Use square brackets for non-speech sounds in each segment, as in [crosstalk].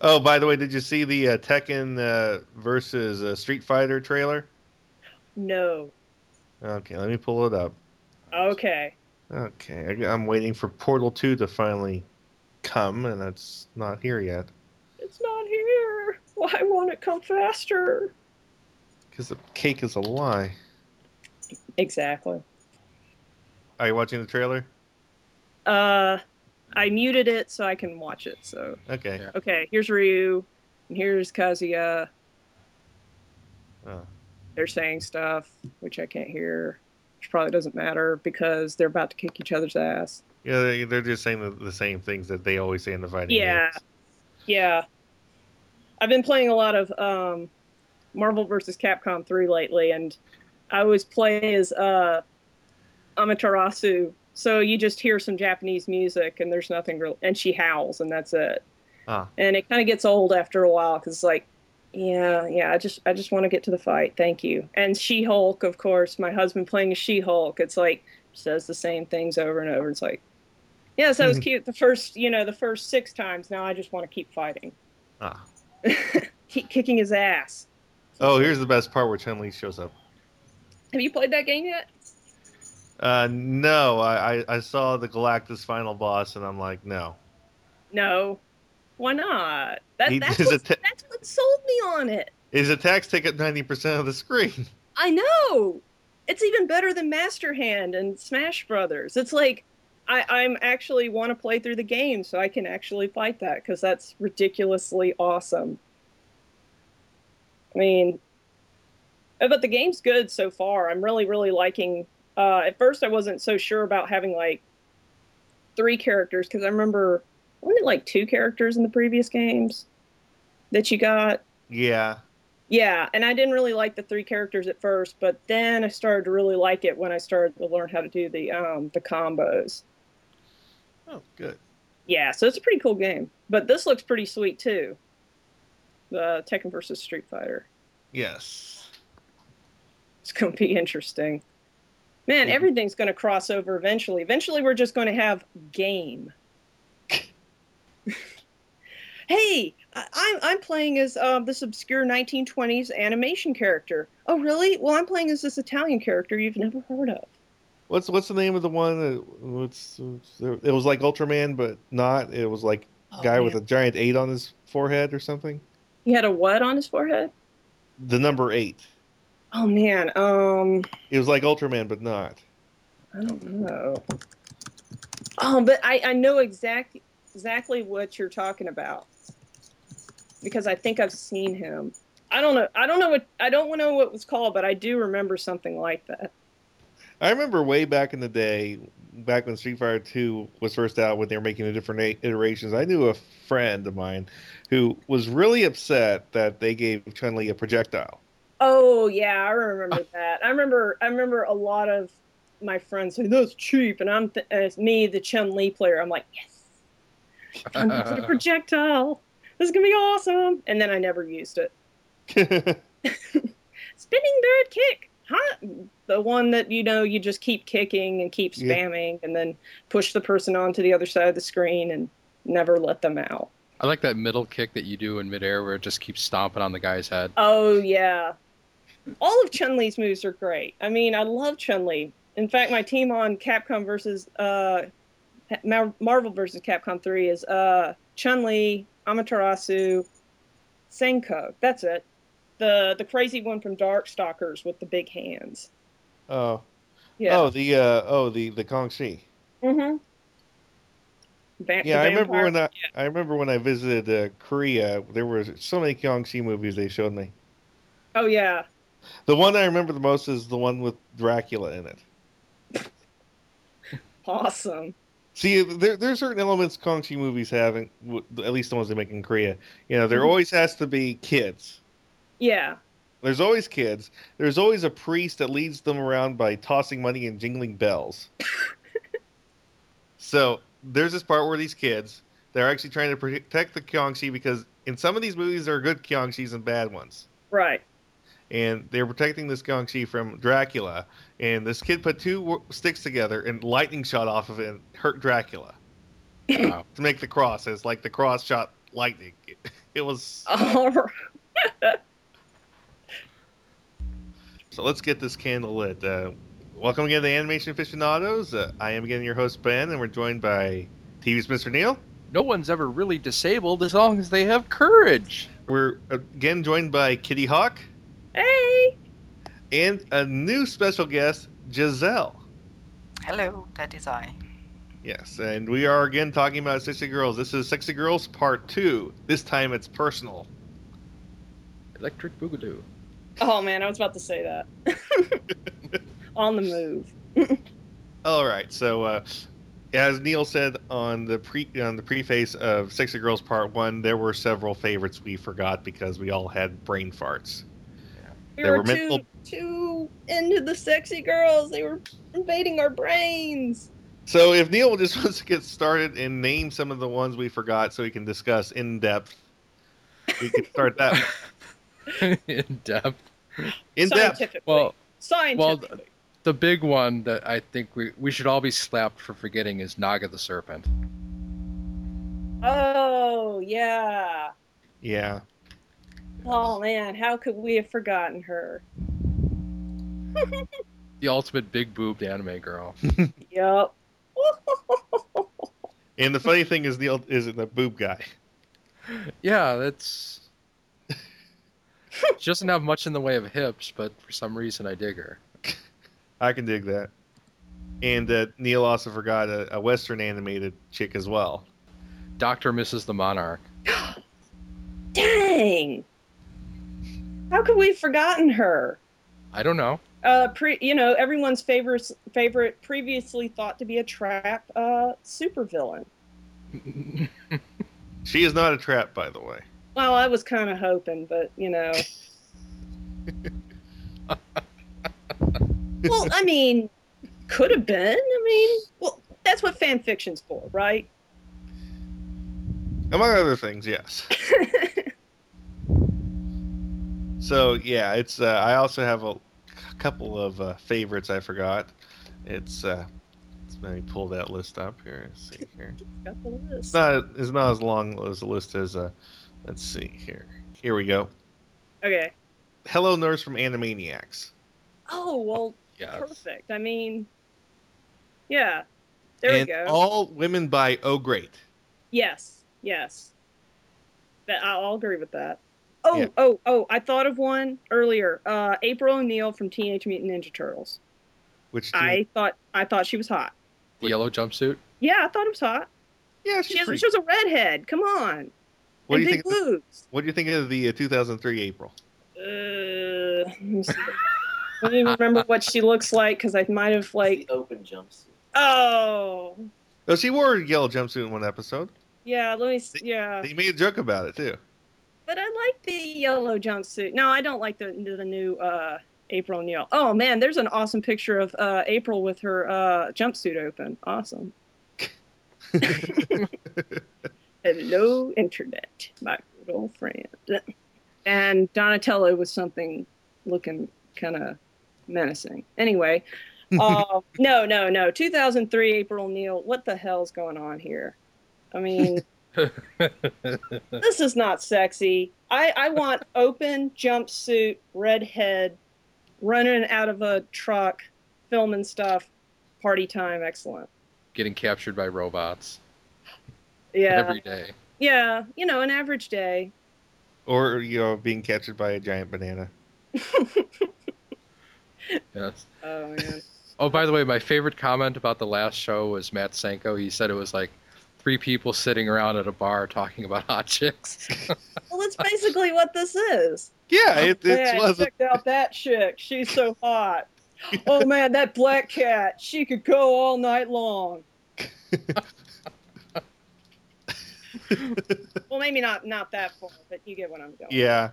Oh, by the way, did you see the uh, Tekken uh, versus uh, Street Fighter trailer? No. Okay, let me pull it up. Okay. Okay, I, I'm waiting for Portal 2 to finally come, and it's not here yet. It's not here. Why won't it come faster? Because the cake is a lie. Exactly. Are you watching the trailer? Uh, I muted it so I can watch it. So Okay. Yeah. okay, here's Ryu, and here's Kazuya. Oh. They're saying stuff which I can't hear, which probably doesn't matter because they're about to kick each other's ass. Yeah, they, they're just saying the, the same things that they always say in the fighting Yeah. games. Yeah, I've been playing a lot of um, Marvel vs. Capcom 3 lately, and I always play as uh, Amaterasu. So you just hear some Japanese music, and there's nothing real, and she howls, and that's it. Ah. And it kind of gets old after a while because it's like, yeah, yeah, I just, I just want to get to the fight. Thank you. And She Hulk, of course, my husband playing She Hulk. It's like says the same things over and over. It's like, yes, that was [laughs] cute the first, you know, the first six times. Now I just want to keep fighting Ah. [laughs] keep kicking his ass. Oh, here's the best part where Chun Li shows up. Have you played that game yet? Uh, no, I, I, I saw the Galactus final boss, and I'm like, no. No. Why not? That, He- that's, what, atta- that's what sold me on it. His attacks take up 90% of the screen. [laughs] I know. It's even better than Master Hand and Smash Brothers. It's like I, I'm actually want to play through the game so I can actually fight that because that's ridiculously awesome. I mean, but the game's good so far. I'm really, really liking. Uh, at first, I wasn't so sure about having like three characters because I remember wasn't it like two characters in the previous games that you got? Yeah. Yeah, and I didn't really like the three characters at first, but then I started to really like it when I started to learn how to do the um the combos. Oh, good. Yeah, so it's a pretty cool game. But this looks pretty sweet too. The Tekken versus Street Fighter. Yes. It's going to be interesting. Man, Mhm. everything's going to cross over eventually. Eventually, we're just going to have game. [laughs] hey, I, I'm I'm playing as um, this obscure 1920s animation character. Oh, really? Well, I'm playing as this Italian character you've never heard of. What's what's the name of the one? That, what's, it was like Ultraman, but not. It was like Oh, guy with a giant eight on his forehead or something. He had a what on his forehead? The number eight. Oh man, um, It was like Ultraman, but not. I don't know. Oh, but I, I know exact, exactly what you're talking about because I think I've seen him. I don't know. I don't know what I don't know what it was called, but I do remember something like that. I remember way back in the day, back when Street Fighter Two was first out, when they were making the different iterations. I knew a friend of mine who was really upset that they gave Chun Li a projectile. Oh yeah, I remember uh, that. I remember. I remember a lot of my friends saying that's cheap, and I'm th- as me, the Chun Li player. I'm like, yes, I'm gonna a [laughs] projectile. This is gonna be awesome. And then I never used it. [laughs] Spinning bird kick, huh? The one that you know you just keep kicking and keep Yeah. spamming, and then push the person onto the other side of the screen and never let them out. I like that middle kick that you do in midair where it just keeps stomping on the guy's head. Oh yeah, all of Chun Li's moves are great. I mean, I love Chun Li. In fact, my team on Capcom versus uh, Marvel versus Capcom Three is uh, Chun Li, Amaterasu, Hsien-Ko. That's it. The the crazy one from Darkstalkers with the big hands. oh, Yeah. oh, the uh, oh, the the Kong Shi. Mm-hmm. Va- Yeah, I remember when I I remember when I visited uh, Korea. There were so many Kong Shi movies they showed me. Oh yeah. The one I remember the most is the one with Dracula in it. Awesome. See, there there's certain elements Kong Shi movies have, and at least the ones they make in Korea. You know, there Mhm. always has to be kids. Yeah. There's always kids. There's always a priest that leads them around by tossing money and jingling bells. [laughs] so there's this part where these kids they're actually trying to protect the Kyongshi because in some of these movies there are good Kyongshis and bad ones. Right. And they're protecting this Kyongshi from Dracula. And this kid put two sticks together and lightning shot off of it and hurt Dracula Wow. [laughs] to make the cross. It's like the cross shot lightning. [laughs] It was [laughs] All right. so. Let's get this candle lit. Uh, welcome again to Animation Aficionados. Uh, I am again your host Ben, and we're joined by TV's Mr. Neil. No one's ever really disabled as long as they have courage. We're again joined by Kittyhawk Hey. and a new special guest, Gisèle. Hello, that is I. Yes, and we are again talking about Sexy Girls. This is Sexy Girls Part 2. This time it's personal. Electric Boogaloo. Oh man, I was about to say that. [laughs] On the move. [laughs] All right, so uh, as Neil said on the pre on the preface of Sexy Girls Part 1, there were several favorites we forgot because we all had brain farts. We There were, were too mental- too into the sexy girls. They were invading our brains. So if Neil just [laughs] wants to get started and name some of the ones we forgot so we can discuss in depth, we can start that [laughs] In depth. in depth. Well, Scientifically. Well, Scientifically. the big one that I think we, we should all be slapped for forgetting is Naga the Serpent. oh yeah. Yeah. Oh man, how could we have forgotten her? [laughs] The ultimate big boobed anime girl. [laughs] yep. [laughs] And the funny thing is Neil isn't the boob guy. Yeah, that's. she doesn't have much in the way of hips, but for some reason I dig her. I can dig that. And uh, Neil also forgot a, a Western animated chick as well. Doctor Mrs. the Monarch. [gasps] Dang. How could we have forgotten her? I don't know. Uh, pre, you know, everyone's favorite favorite previously thought to be a trap uh supervillain. [laughs] She is not a trap, by the way. Well, I was kind of hoping, but you know. [laughs] well, I mean, could have been. I mean, well, that's what fan fiction's for, right? Among other things, yes. [laughs] So yeah, it's. Uh, I also have a couple of uh, favorites I forgot. It's. Uh, let's maybe pull that list up here. Let's see [laughs] here. Got the list. It's not. It's not as long as a list as. Uh, let's see here. Here we go. Okay. Hello, Nurse from Animaniacs. Oh well, Yes. perfect. I mean, yeah. There and we go. all women by Oh Great. Yes, yes. I'll agree with that. Oh, Yeah. oh, oh! I thought of one earlier. Uh, April O'Neil from Teenage Mutant Ninja Turtles. Which I thought I thought she was hot. The yellow jumpsuit. Yeah, I thought it was hot. yeah, She, she's has, pretty. she was a redhead. Come on. What do you big think? Of, boobs. what do you think of the uh, 2003 April? Uh, let me. I don't even remember what she looks like because I might have like. the open jumpsuit. Oh, Oh, she wore a yellow jumpsuit in one episode. yeah. Let me. s- Yeah, They made a joke about it too. But I like the yellow jumpsuit. No, I don't like the the new uh, April O'Neil. Oh man, there's an awesome picture of uh, April with her uh, jumpsuit open. Awesome. [laughs] Hello, internet, my good old friend. And Donatello was something looking kind of menacing. Anyway, [laughs] uh, no, no, no. 2003 April O'Neil. What the hell's going on here? I mean, [laughs] this is not sexy. I, I want open jumpsuit, redhead, running out of a truck, filming stuff, party time, excellent. Getting captured by robots Yeah, every day. yeah. You know, an average day. Or you know, being captured by a giant banana. [laughs] Yes. Oh man. Oh, by the way, my favorite comment about the last show was Matt Sanko. He said it was like three people sitting around at a bar talking about hot chicks. [laughs] well, that's basically what this is. Yeah, it, it man, was. check out that chick. She's so hot. Oh man, that black cat. She could go all night long. [laughs] well, maybe not not that far, but you get what I'm going. Yeah.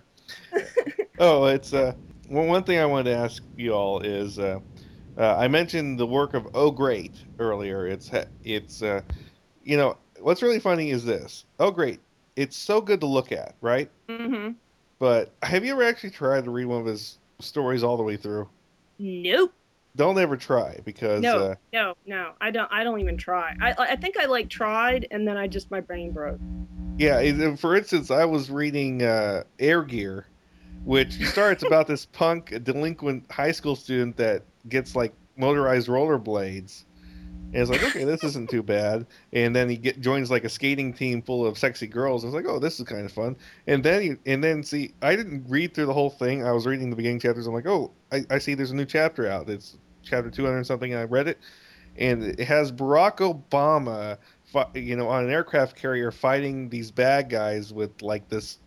oh, it's uh. Well, one thing I wanted to ask you all is, uh, uh, I mentioned the work of Oh Great earlier. It's it's uh, you know, what's really funny is this. Oh Great, it's so good to look at, right? Mm-hmm. But have you ever actually tried to read one of his stories all the way through? Nope. Don't ever try because No. uh, No, no, I don't. I don't even try. I I think I like tried, and then I just my brain broke. Yeah, for instance, I was reading uh, Air Gear, which starts about this punk delinquent high school student that gets like motorized rollerblades. And it's like, okay, this isn't too bad. And then he get, joins like a skating team full of sexy girls. I was like, oh, this is kind of fun. And then he, and then see, I didn't read through the whole thing. I was reading the beginning chapters. I'm like, oh, I, I see there's a new chapter out. It's chapter 200 and something. And I read it, and it has Barack Obama you know, on an aircraft carrier fighting these bad guys with like this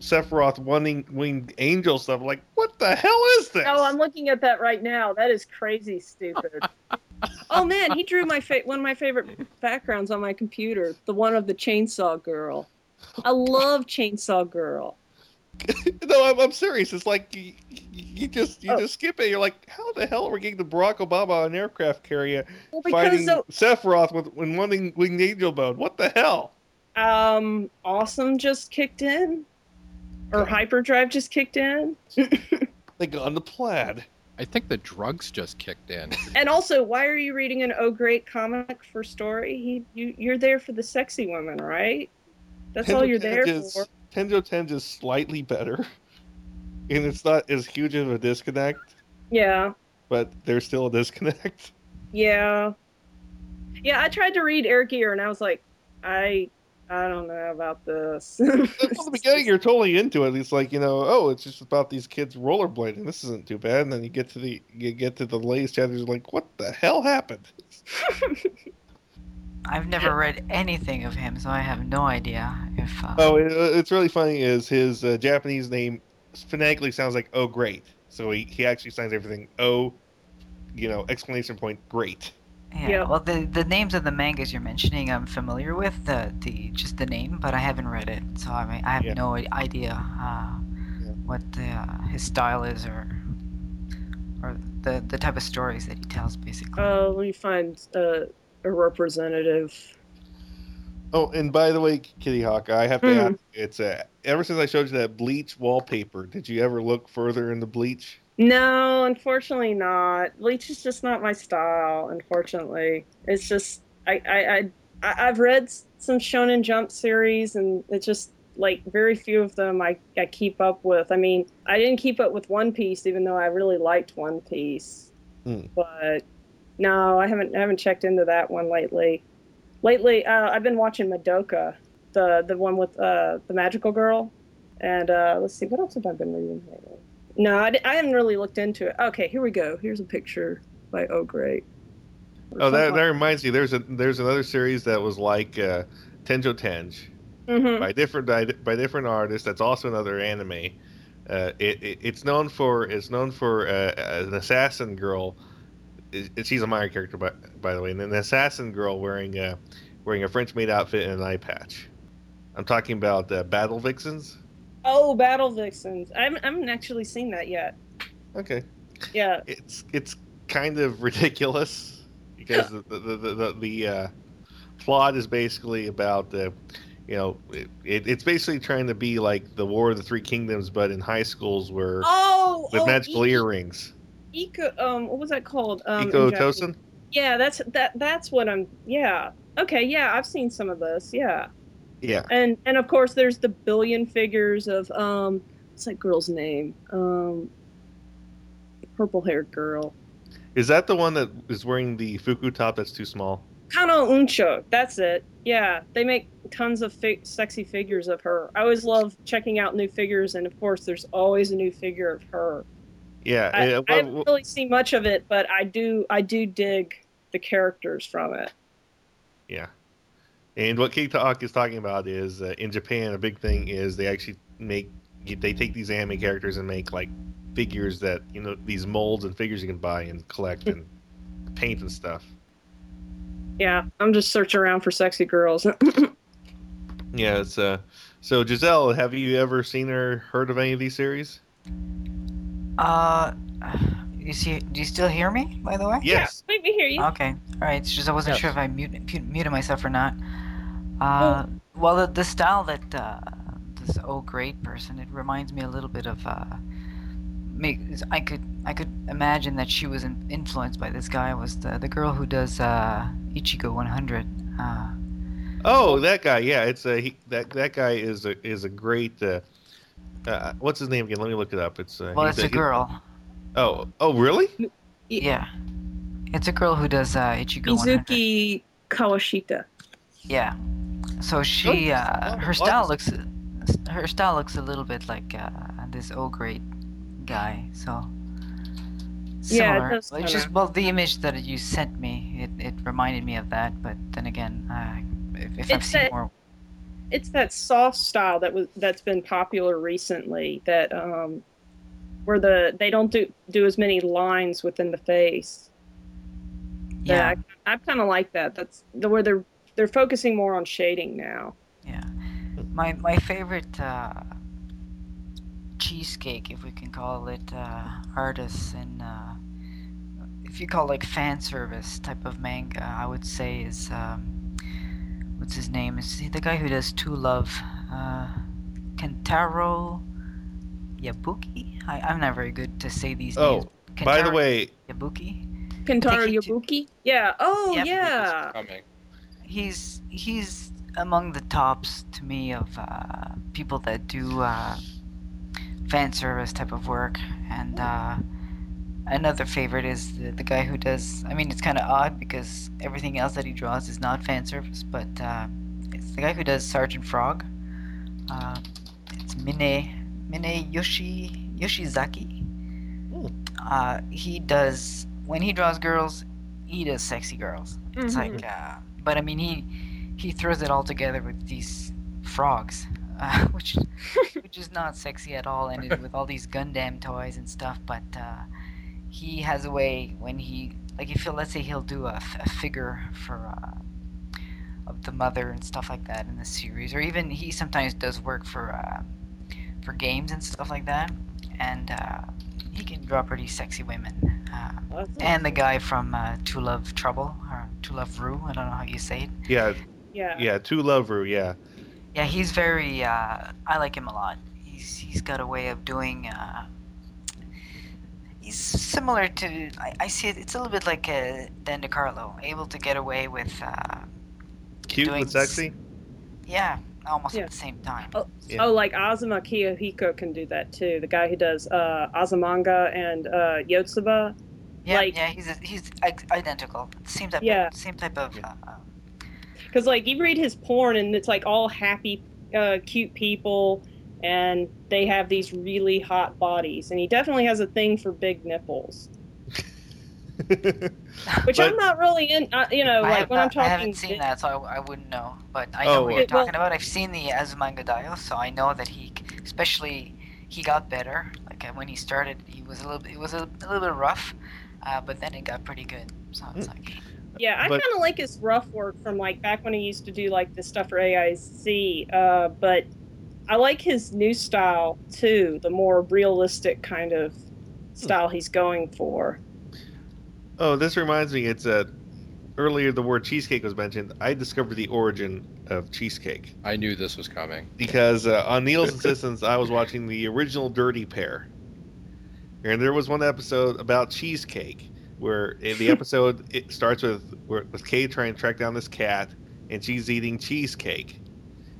Sephiroth one winged angel stuff. Like, what the hell is this? Oh, I'm looking at that right now. That is crazy stupid. [laughs] oh man, he drew my fa- one of my favorite backgrounds on my computer, the one of the Chainsaw Girl. I love Chainsaw Girl. [laughs] no, I'm, I'm serious. It's like you, you just you Oh. just skip it. You're like, how the hell are we getting the Barack Obama on an aircraft carrier Well, fighting Sephiroth with in one wing- winged angel mode? What the hell? um, Awesome just kicked in, or Hyperdrive just kicked in, [laughs] They got on the plaid. I think the drugs just kicked in. [laughs] and also, why are you reading an Oh Great comic for story? He, you, you're there for the sexy woman, right? That's all you're there Tenge is- for. Tenjho Tenge is slightly better, [laughs] and it's not as huge of a disconnect, Yeah. but there's still a disconnect. Yeah. Yeah, I tried to read Air Gear and I was like, I I don't know about this. From [laughs] the beginning, you're totally into it. It's like you know, oh, it's just about these kids rollerblading. This isn't too bad. And then you get to the you get to the latest chapters, you're like, what the hell happened? [laughs] I've never read anything of him, so I have no idea if. Uh, Oh, it, it's really funny. Is his uh, Japanese name phonetically sounds like oh great. So he, he actually signs everything oh, you know, exclamation point great. Yeah. yeah. Well, the the names of the mangas you're mentioning, I'm familiar with the the just the name, but I haven't read it, so I mean I have Yeah. no idea uh, Yeah. what the, uh, his style is or or the the type of stories that he tells, basically. uh, let me find uh, a representative. Oh, and by the way, Kittyhawk, I have to Hmm. ask. It's uh, ever since I showed you that Bleach wallpaper. Did you ever look further in the Bleach? No, unfortunately not. Bleach is just not my style, unfortunately. It's just I I, I I've read some Shonen Jump series and it's just like very few of them I, I keep up with. I mean, I didn't keep up with One Piece even though I really liked One Piece. Hmm. But no, I haven't I haven't checked into that one lately. Lately, uh, I've been watching Madoka, the the one with uh, the magical girl, and uh, let's see what else have I been reading lately. No, I, I haven't really looked into it. Okay, here we go. Here's a picture by Oh Great. Oh, that, that reminds me. There's a there's another series that was like uh, Tenjho Tenge hmm by different by, by different artists. That's also another anime. Uh, it, it it's known for it's known for uh, an assassin girl. It- she's a minor character, by by the way, and an assassin girl wearing a wearing a French maid outfit and an eye patch. I'm talking about uh, Battle Vixens. Oh, Battle Vixens. I haven't, I haven't actually seen that yet. Okay, Yeah. it's it's kind of ridiculous because the the the, the, the uh, plot is basically about the you know it, it, it's basically trying to be like the War of the Three Kingdoms, but in high schools where Oh, with oh, magical E- earrings. Ikki, um, what was that called? Um, in Ikki Tousen. Yeah, that's that. That's what I'm. Yeah. Okay. Yeah, I've seen some of this. Yeah, Yeah, and and of course there's the billion figures of um, what's that girl's name? Um, purple haired girl. is that the one that is wearing the fuku top that's too small? Kan'u Unchou. That's it. Yeah, they make tons of fi- sexy figures of her. I always love checking out new figures, and of course, there's always a new figure of her. Yeah, I, uh, I haven't really seen much of it, but I do. I do dig the characters from it. Yeah. And what Kittyhawk is talking about is uh, in Japan, a big thing is they actually make they take these anime characters and make like figures that you know these molds and figures you can buy and collect and paint and stuff. Yeah, I'm just searching around for sexy girls. [laughs] Yeah, it's uh. So Gisèle, have you ever seen or heard of any of these series? Uh, you see, do you still hear me? By the way. Yes. Yeah, let me hear you. Okay. All right. It's just I wasn't Yes. sure if I muted, muted myself or not. Uh, well, the, the style that uh, this oh great person, it reminds me a little bit of. Uh, make, I could I could imagine that she was in, influenced by this guy. Was the the girl who does uh, Ichigo 100? Uh, Oh, that guy. Yeah, it's a he, that that guy is a is a great. Uh, uh, what's his name again? Let me look it up. It's uh, Well, it's a he- girl. oh, oh, really? Yeah. It's a girl who does uh, Ichigo 100. Mizuki Kawashita. Yeah. So she, Oh, uh, her style looks, her style looks a little bit like uh, this O grade guy. So. Yeah, it Similar. Well, it's just well, the image that you sent me, it, it reminded me of that. But then again, uh, if, if I've It's seen that- more, It's that soft style that was that's been popular recently. That um, where the they don't do do as many lines within the face. yeah, Yeah, I, I kind of like that. That's the where they're they're focusing more on shading now. yeah. My my favorite uh, cheesecake, if we can call it, uh, artists and uh, if you call like fan service type of manga, I would say is um, what's his name? Is he the guy who does To Love? Uh, Kentaro Yabuki. I, I'm not very good to say these Oh, names. By the way, Yabuki. Kentaro Think he do- Yabuki. Yeah. Oh Yep. yeah. Coming. he's he's among the tops to me of uh, people that do uh, fan service type of work and uh, another favorite is the, the guy who does i mean it's kind of odd because everything else that he draws is not fan service but uh, it's the guy who does sergeant frog uh, it's mine mine yoshi yoshizaki uh, he does when he draws girls he does sexy girls it's Mhm. like, uh, but I mean, he he throws it all together with these frogs, uh, [laughs] which which is not sexy at all, and it, with all these Gundam toys and stuff. But uh, he has a way when he like if he'll let's say he'll do a figure for uh, of the mother and stuff like that in the series, or even he sometimes does work for uh, for games and stuff like that, and he can draw pretty sexy women. Uh, and the guy from uh, To Love Trouble or To Love Ru. I don't know how you say it. yeah, yeah. yeah, two love Rue, yeah. Yeah, he's very. Uh, I like him a lot. He's he's got a way of doing. Uh, he's similar to. I, I see it. It's a little bit like uh, Dan DeCarlo, able to get away with. Uh, Cute Doing and sexy. yeah, almost Yeah. at the same time. Oh, Yeah. oh, like Azuma Kiyohiko can do that too. The guy who does uh, Azumanga and uh, Yotsuba. yeah, like- yeah, he's he's identical. Same type. Yeah. Same type of. Yeah. Uh, Because like you read his porn and it's like all happy, uh, cute people, and they have these really hot bodies. And he definitely has a thing for big nipples, [laughs] which But- I'm not really in. Uh, you know, I, like have when I'm not- I haven't talking. seen that, so I, I wouldn't know. But I Oh, know what you're well- talking about. I've seen the Azumanga Daioh, so I know that he, especially, he got better. Like uh, when he started, he was a little, bit- it was a, a little bit rough, uh, but then it got pretty good. So it's like, Yeah, I kind of like his rough work from like back when he used to do like the stuff for AIC. Uh, but I like his new style too, the more realistic kind of style he's going for. Oh, this reminds me. It's uh, earlier the word cheesecake was mentioned. I discovered the origin of cheesecake I knew this was coming. because uh, on Neil's [laughs] insistence, I was watching the original Dirty Pair, and there was one episode about cheesecake where in the [laughs] episode it starts with where- with Kay trying to track down this cat, and she's eating cheesecake,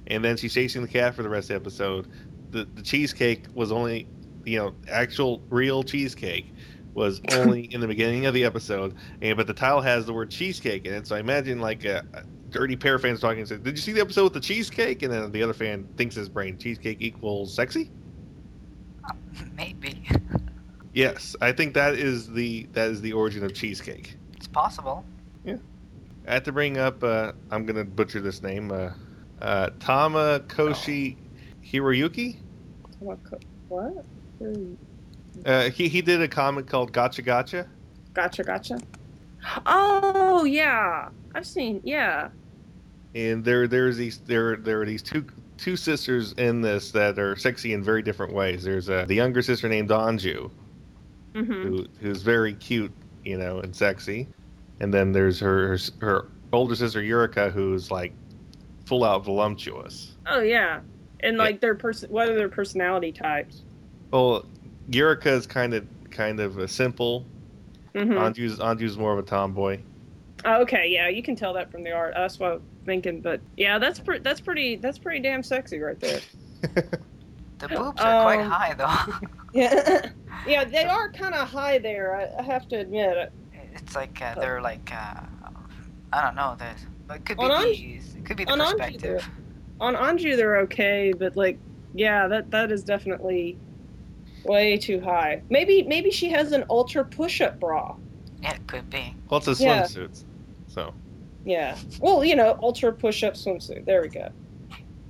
and then she's chasing the cat for the rest of the episode. The the cheesecake was only, you know, actual real cheesecake was [laughs] only in the beginning of the episode, and but the title has the word cheesecake in it. So I imagine like a, a dirty pair of fans talking and said, "Did you see the episode with the cheesecake?" And then the other fan thinks his brain cheesecake equals sexy. [laughs] maybe Yes, I think that is the that is the origin of cheesecake. it's possible. Yeah. I have to bring up. Uh, I'm gonna butcher this name. Uh, uh, Tama Koshi Hiroyuki. What? co- What? Uh, he he did a comic called Gacha Gacha. Gotcha, gotcha. Oh yeah, I've seen. Yeah, and there there's these there there are these two two sisters in this that are sexy in very different ways. There's a, the younger sister named Anju, hmm who who's very cute, you know, and sexy, and then there's her her, her older sister Yurika, who's like full out voluptuous. Oh yeah, and Yeah. like their person. What are their personality types? Well, Yurika is kind of kind of a simple. hmm Anju's Anju's more of a tomboy. Oh, okay, yeah, you can tell that from the art. That's what I was thinking, but yeah, that's pre- that's pretty that's pretty damn sexy right there. [laughs] The boobs are quite Um, high though. [laughs] Yeah, [laughs] yeah, they are kind of high there. I, I have to admit. it's like uh, they're like uh, I don't know. That it could be On the, Anj- it could be the on Anju, perspective. On Anju, they're okay, but like, yeah, that that is definitely way too high. Maybe maybe she has an ultra push-up bra. Yeah, it could be. Well, it's a Yeah. So Yeah. Well, you know, ultra push-up swimsuit. There we go.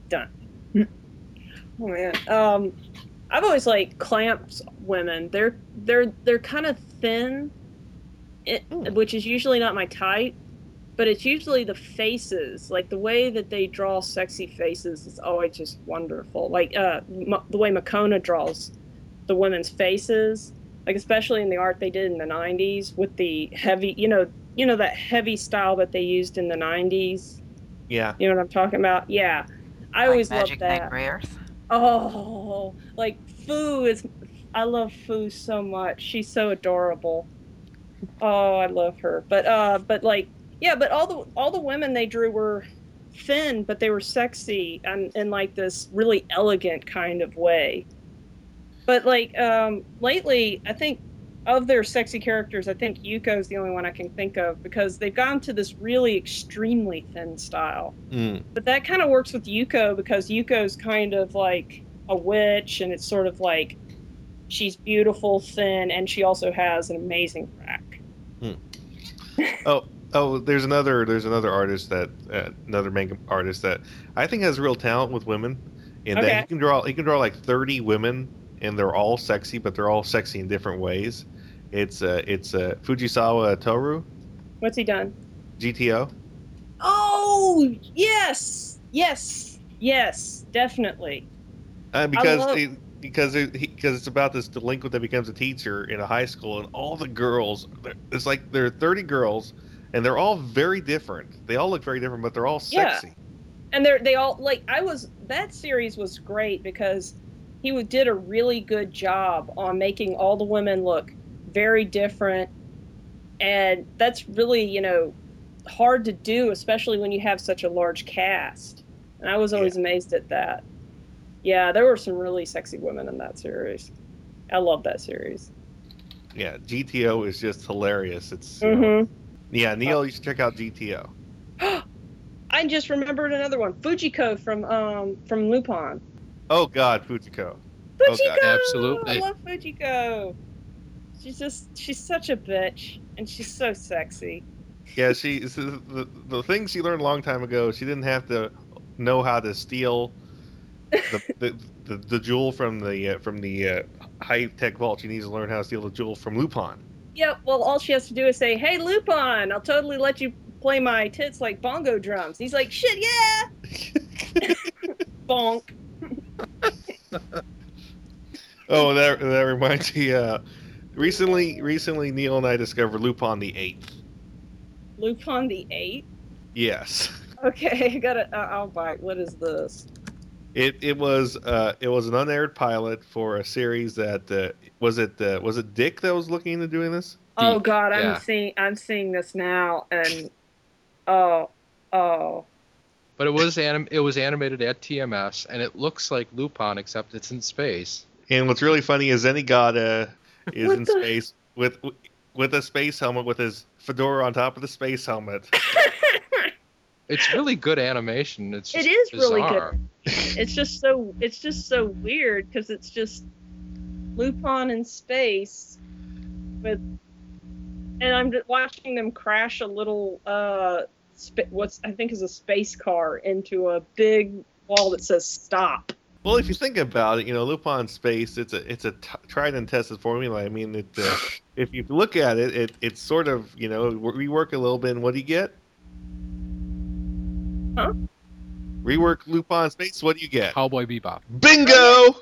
Done. [laughs] oh man. Um, I've always like clamps women. They're they're they're kind of thin, it, Hmm. which is usually not my type. But it's usually the faces, like the way that they draw sexy faces is always just wonderful. Like uh, M- the way Mokona draws the women's faces, like especially in the art they did in the '90s with the heavy, you know, you know that heavy style that they used in the 90s yeah, you know what i'm talking about? Yeah. I like always Magic love that. Rayearth. oh like fu is i love fu so much. She's so adorable. Oh i love her. But uh but like yeah but all the all the women they drew were thin but they were sexy and in like this really elegant kind of way but like um lately i think of their sexy characters, I think Yuko is the only one I can think of because they've gone to this really extremely thin style. mm. But that kind of works with Yuko because Yuko's kind of like a witch, and it's sort of like she's beautiful, thin, and she also has an amazing rack. Oh, oh, there's another there's another artist that uh, another manga artist that I think has real talent with women, in Okay. that he can draw he can draw like 30 women and they're all sexy, but they're all sexy in different ways. It's uh it's uh, Fujisawa Toru What's he done? GTO. Oh, yes, yes, yes, definitely. Uh, because love- it, because it, because it's about this delinquent that becomes a teacher in a high school, and all the girls, it's like there are thirty girls, and they're all very different. They all look very different, but they're all sexy. Yeah. sexy. and they're they all like I was that series was great because he did a really good job on making all the women look very different, and that's really you know hard to do, especially when you have such a large cast. And I was always amazed at that. Yeah, there were some really sexy women in that series. I love that series. Yeah, GTO is just hilarious. It's you know- hmm yeah, Neil, you should check out GTO. [gasps] I just remembered another one, Fujiko from um from Lupin. Oh God, Fujiko. Fujiko, God. Absolutely. I love Fujiko. She's just she's such a bitch, and she's so sexy. Yeah, she so the the thing she learned a long time ago. She didn't have to know how to steal the [laughs] the, the, the jewel from the uh, from the uh, high tech vault. She needs to learn how to steal the jewel from Lupin. Yep. Well, all she has to do is say, "Hey, Lupin, I'll totally let you play my tits like bongo drums." He's like, "Shit, yeah." [laughs] [laughs] Bonk. [laughs] oh, that that reminds me. Uh, recently, recently, Neil and I discovered Lupin the Eighth. Lupin the Eighth. Yes, Okay, I gotta. Uh, I'll buy. What is this? it it was uh, it was an unaired pilot for a series that uh, was it uh, was it DiC that was looking into doing this. Oh Deep, God, I'm yeah. seeing. I'm seeing this now, and oh, oh. But it was anim- it was animated at TMS, and it looks like Lupin, except it's in space. And what's really funny is Zenigata [laughs] is in the- space with with a space helmet with his fedora on top of the space helmet. [laughs] It's really good animation. It's It just is really good. [laughs] it's just so it's just so weird because it's just Lupin in space with and I'm just watching them crash a little uh sp- what's I think is a space car into a big wall that says stop. Well, if you think about it, you know, Lupin space, it's a it's a t- tried and tested formula. I mean, it uh, [laughs] if you look at it, it it's sort of you know rework a little bit, and what do you get? Huh? Rework Lupin space. What do you get? Cowboy Bebop. Bingo!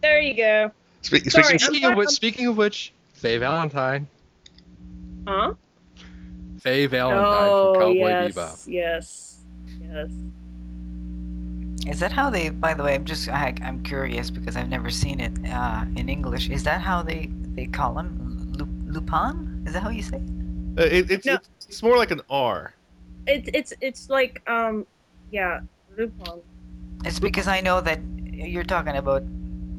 There you go. Spe- Sorry, speaking- Speaking of which, I'm- speaking of which, Faye Valentine. Huh? Faye Valentine Oh from Cowboy yes, Bebop. yes, yes. Is that how they? By the way, I'm just I, I'm curious because I've never seen it uh, in English. Is that how they they call him Lu- Lupin? Is that how you say? it? uh, it, it's, No. it's it's more like an R. It's it's it's like um Yeah, Rupon. It's because I know that you're talking about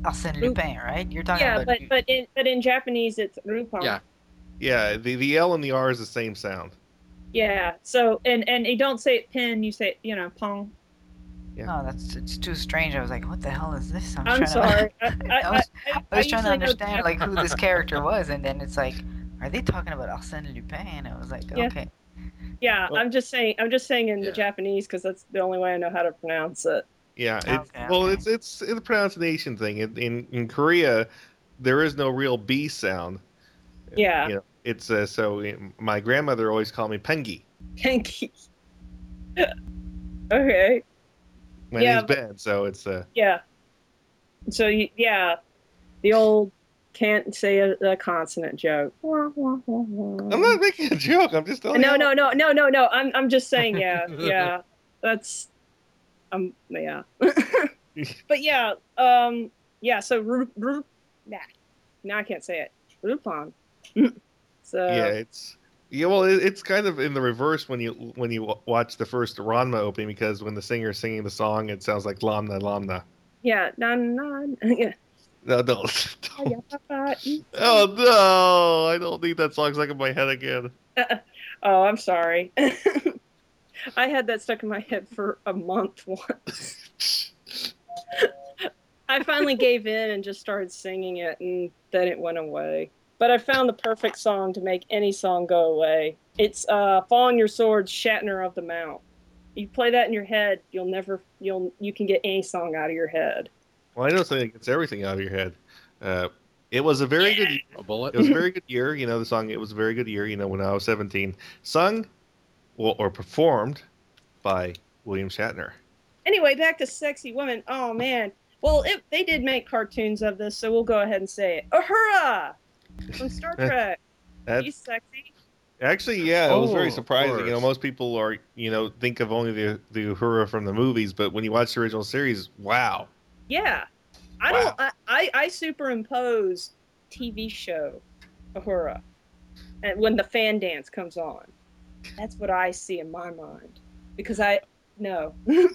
Arsène Lupin, right? You're talking Yeah, about but but in but in Japanese it's Rupon. Yeah. Yeah, the the L and the R is the same sound. Yeah. So and and you don't say it pin, you say you know pong. Yeah. No, that's it's too strange. I was like, what the hell is this? I'm trying to- sorry. [laughs] I, I, I was, I, I was trying to understand like who this character [laughs] was, and then it's like, are they talking about Arsène Lupin? And I was like, Yeah. okay. Yeah, Well- I'm just saying. I'm just saying in Yeah. the Japanese because that's the only way I know how to pronounce it. Yeah, it's, Okay, well, okay. it's it's a pronunciation thing. In, in in Korea, there is no real B sound. Yeah. You know, it's uh, so uh, my grandmother always called me Pengi. Pengi. [laughs] okay. My Yeah, name's Ben, so it's uh Yeah. So yeah, the old can't say a, a consonant joke. I'm not making a joke. I'm just telling No, you. no, no, no, no, no. I'm I'm just saying. Yeah, [laughs] yeah. That's um yeah. [laughs] but yeah, um yeah. So Ru, Ru, nah, now I can't say it. Rupon. So Yeah, it's yeah. Well, it, it's kind of in the reverse when you when you watch the first Ranma opening because when the singer is singing the song, it sounds like Lamna Lamna. yeah, nan nan. [laughs] Yeah. No, no. [laughs] oh, oh no! I don't need that song stuck in my head again. Uh-uh. Oh, I'm sorry. [laughs] I had that stuck in my head for a month once. I finally gave in and just started singing it, and then it went away. But I found the perfect song to make any song go away. It's uh, "Fall on Your Sword," Shatner of the Mount. You play that in your head, you'll never you'll you can get any song out of your head. Well, I know something that gets everything out of your head. Uh, it was a very good. A bullet. It was a very [laughs] good year. You know the song. It was a very good year. You know when I was 17, sung, well, or performed by William Shatner. Anyway, back to sexy women. Oh man. Well, it, they did make cartoons of this, so we'll go ahead and say it. Uhura from Star Trek. That's She's sexy. actually yeah. It was Oh, very surprising. You know, most people are you know think of only the the Uhura from the movies, but when you watch the original series, wow. Yeah. I Wow. don't. I, I, I superimpose TV show Uhura, and when the fan dance comes on, that's what I see in my mind because I no. [laughs]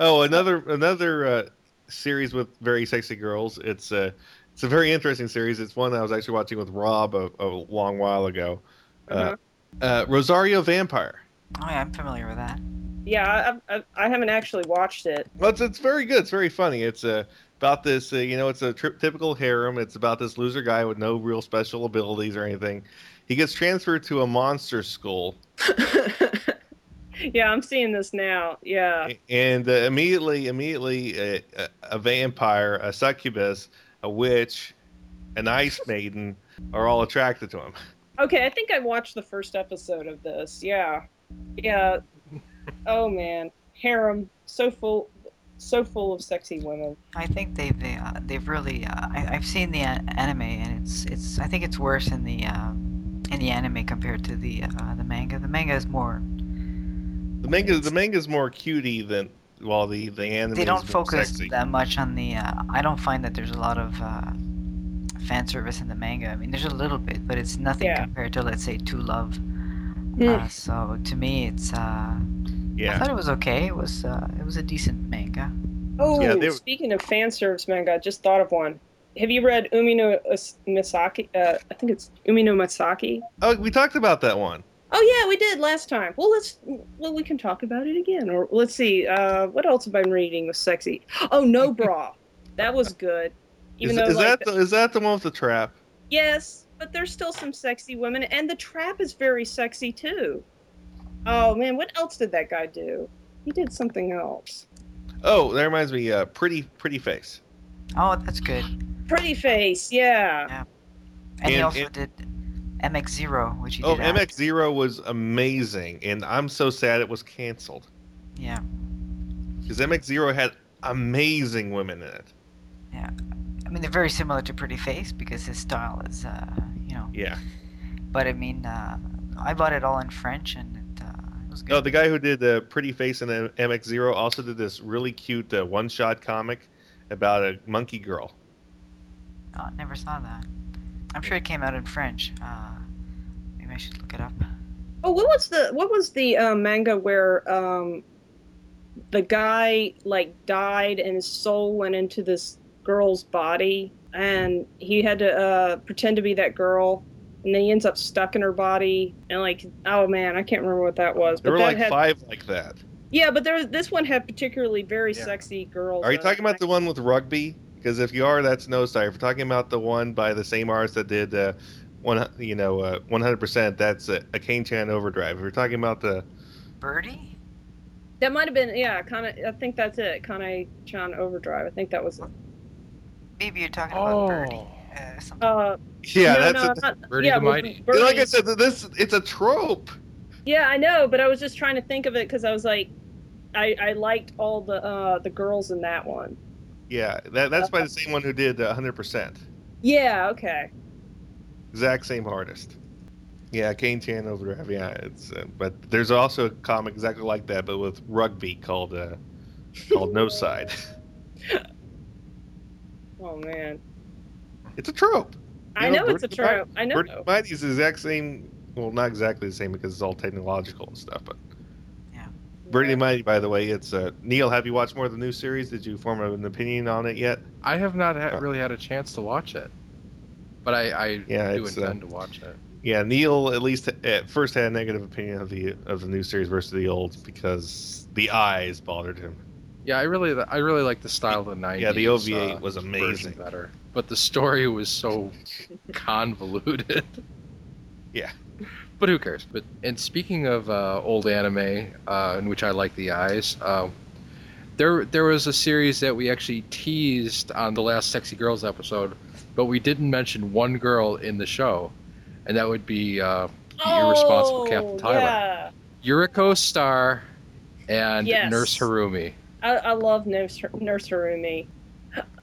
Oh, another another uh, series with very sexy girls. It's a it's a very interesting series. It's one I was actually watching with Rob a, a long while ago. Uh-huh. Uh, uh, Rosario Vampire. Oh yeah, I'm familiar with that. Yeah, I, I, I haven't actually watched it. Well, it's, it's very good. It's very funny. It's uh, about this. Uh, you know, it's a tri- typical harem. It's about this loser guy with no real special abilities or anything. He gets transferred to a monster school, [laughs] yeah, I'm seeing this now. Yeah. and uh, immediately, immediately, uh, a, a vampire, a succubus, a witch, an ice maiden are all attracted to him. Okay, I think I watched the first episode of this. Yeah, yeah. Oh man, harem so full, so full of sexy women. I think they've they, uh, they've really. Uh, I, I've seen the anime, and it's it's. I think it's worse in the uh, in the anime compared to the uh, the manga. The manga is more. The manga, the manga is more cutie than while the the anime. They don't focus sexy. that much on the. Uh, I don't find that there's a lot of uh, fan service in the manga. I mean, there's a little bit, but it's nothing Yeah. compared to let's say To Love. Mm. Uh, so to me, it's. Uh, Yeah. I thought it was okay. It was uh, it was a decent manga. Oh, Yeah, were- speaking of fan service manga, I just thought of one. Have you read Umino As- Misaki? Uh, I think it's Umino Masaki. oh, we talked about that one. Oh yeah, we did last time. Well, let's well we can talk about it again. Or let's see. Uh, what else have I been reading was sexy? Oh, No [laughs] Bra. that was good. Even Is, though is like, that the, is that the one with the trap? yes, but there's still some sexy women, and the trap is very sexy too. Oh man, what else did that guy do? He did something else. Oh, that reminds me. Uh, pretty pretty face. Oh, that's good. Pretty face, yeah. And, he also and- did MX Zero, which he Oh, did. after. MX Zero was amazing, and I'm so sad it was canceled Yeah. because MX Zero had amazing women in it. Yeah, I mean, they're very similar to Pretty Face because his style is, uh, you know. Yeah. But I mean, uh, I bought it all in French, and it, uh, it was good. Oh, the guy who did uh, Pretty Face and uh, MX Zero also did this really cute uh, one-shot comic about a monkey girl. Oh, I never saw that. I'm sure it came out in French. Uh, maybe I should look it up. Oh, what was the what was the uh, manga where um, the guy like died and his soul went into this girl's body and he had to uh, pretend to be that girl and then he ends up stuck in her body and like oh man i can't remember what that was There but were that like had five like that. yeah but there was this one had particularly very Yeah. sexy girls Are you talking about the one with rugby? Because if you are, that's no side. If you're talking about the one by the same artist that did uh, one, you know, uh, 100%, that's a, a Kane Chan Overdrive. If you're talking about the, Birdie? that might have been yeah kind of i think that's it kind Chan overdrive i think that was it Maybe you're talking about Birdie. Oh. Uh, something. uh yeah, no, that's no, a, not- Birdie yeah, the with Mighty. Birdie. like I said, this it's a trope. Yeah, I know, but I was just trying to think of it because I was like, I, I liked all the uh, the girls in that one. Yeah, that, that's by the same one who did uh, 100%. Yeah, okay. Exact same artist. Yeah, Kane Chan Overdrive. Yeah, it's uh, but there's also a comic exactly like that, but with rugby called uh, called No Side. [laughs] Oh man, It's a trope. I know, know it's a the Mighty- trope. I know. Birdie Mighty is the exact same. Well, not exactly the same because it's all technological and stuff. But The Mighty, by the way, it's uh, Neil. Have you watched more of the new series? Did you form an opinion on it yet? I have not ha- Oh. really had a chance to watch it, but I, I Yeah, do uh, intend to watch it. Yeah, Neil at least at first had a negative opinion of the of the new series versus the old because the eyes bothered him. Yeah, I really, I really like the style of the '90s. Yeah, the OVA uh, was amazing. better, but the story was so [laughs] convoluted. Yeah. But who cares? But and speaking of uh, old anime, uh, in which I like the eyes, uh, there there was a series that we actually teased on the last Sexy Girls episode, but we didn't mention one girl in the show, and that would be uh, the irresponsible Captain Oh, Tylor. Yeah, Yuriko Star and Yes. Nurse Harumi. I, I love Nurse, Nurse Harumi.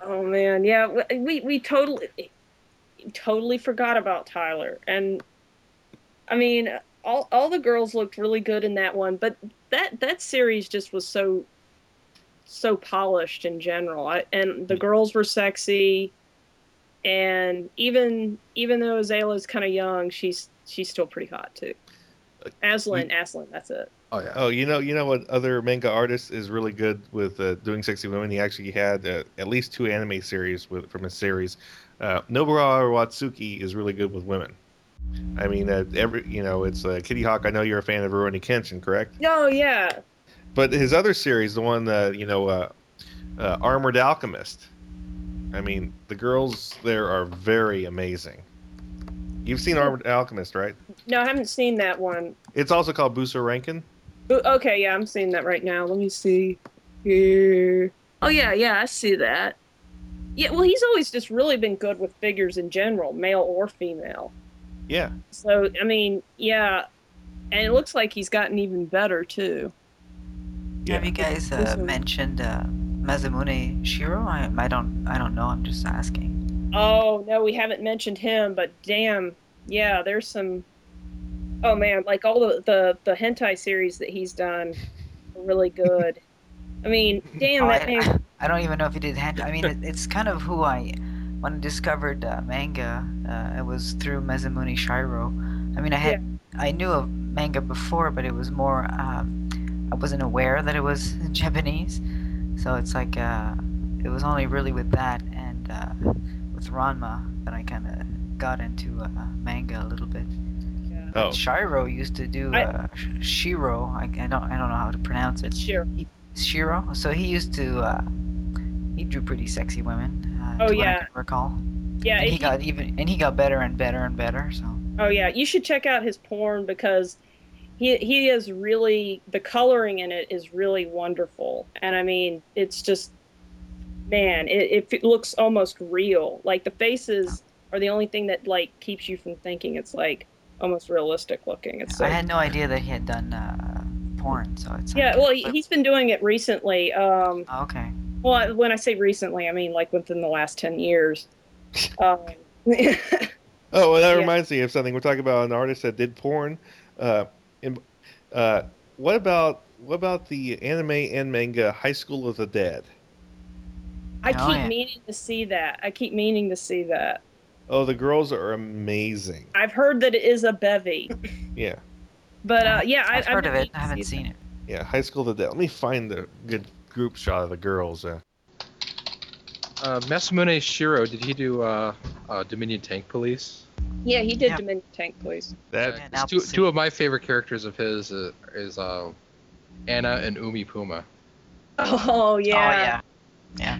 Oh man, yeah, we, we totally totally forgot about Tylor, and I mean, all all the girls looked really good in that one, but that that series just was so so polished in general, I, and the girls were sexy, and even even though Zayla's kind of young, she's she's still pretty hot too. Azalyn, Azalyn, that's it. Oh yeah. Oh, you know, you know what other manga artist is really good with uh, doing sexy women? He actually had uh, at least two anime series with from his series. Uh, Nobuhiro Watsuki is really good with women. I mean, uh, every you know, it's uh, Kittyhawk. I know you're a fan of Rurouni Kenshin, correct? Oh yeah, But his other series, the one that you know, uh, uh, Armored Alchemist. I mean, the girls there are very amazing. You've seen Armored Alchemist, right? no, I haven't seen that one. It's also called Buso Renkin. Okay, yeah, I'm seeing that right now. Let me see here. Oh yeah, yeah, I see that. Yeah, well, he's always just really been good with figures in general, male or female. Yeah. So I mean, yeah, and it looks like he's gotten even better too. Yeah. Have you guys uh, mentioned uh, Masamune Shirow? I, I don't I don't know. I'm just asking. Oh no, we haven't mentioned him, but damn, yeah, there's some. Oh man, like all the the, the hentai series that he's done, are really good. I mean, [laughs] damn, Oh, that I, man. I don't even know if he did hand. I mean, it, it's kind of who I when I discovered uh, manga. Uh, it was through Masamune Shirow. I mean, I had I knew of manga before, but it was more. Um, I wasn't aware that it was [laughs] Japanese, so it's like uh, it was only really with that and uh, with Ranma that I kind of got into uh, manga a little bit. Oh. Shirow used to do I- uh, Sh- Shirow. I, I don't I don't know how to pronounce it. Sure. Shirow. So he used to. He drew pretty sexy women. Uh, Oh, what I yeah. can recall. Yeah, And he you- got even, and he got better and better and better. So Oh yeah, you should check out his porn because he he is really the coloring in it is really wonderful, and I mean it's just man, it, it looks almost real. Like the faces are the only thing that like keeps you from thinking it's like almost realistic looking. It's so I had no idea that he had done uh, porn. So it's yeah. Well, he, he's been doing it recently. Um, Oh, okay. Well, when I say recently, I mean like within the last ten years. Um, [laughs] Oh, well, that Yeah. reminds me of something. We're talking about an artist that did porn. Uh, in, uh, what about what about the anime and manga High School of the Dead? I Oh, keep yeah. meaning to see that. I keep meaning to see that. Oh, the girls are amazing. I've heard that it is a bevy, [laughs] Yeah. but uh, yeah, I, I've heard been of it. I haven't see seen it. Yeah, High School of the Dead. Let me find the good group shot of the girls. Uh, Uh, Masamune Shirow, did he do uh, uh, Dominion Tank Police? Yeah, he did Yeah. Dominion Tank Police. that Yeah, 'cause now two, two of my favorite characters of his uh, is uh, Anna and Umi Puma. Oh yeah, Oh yeah.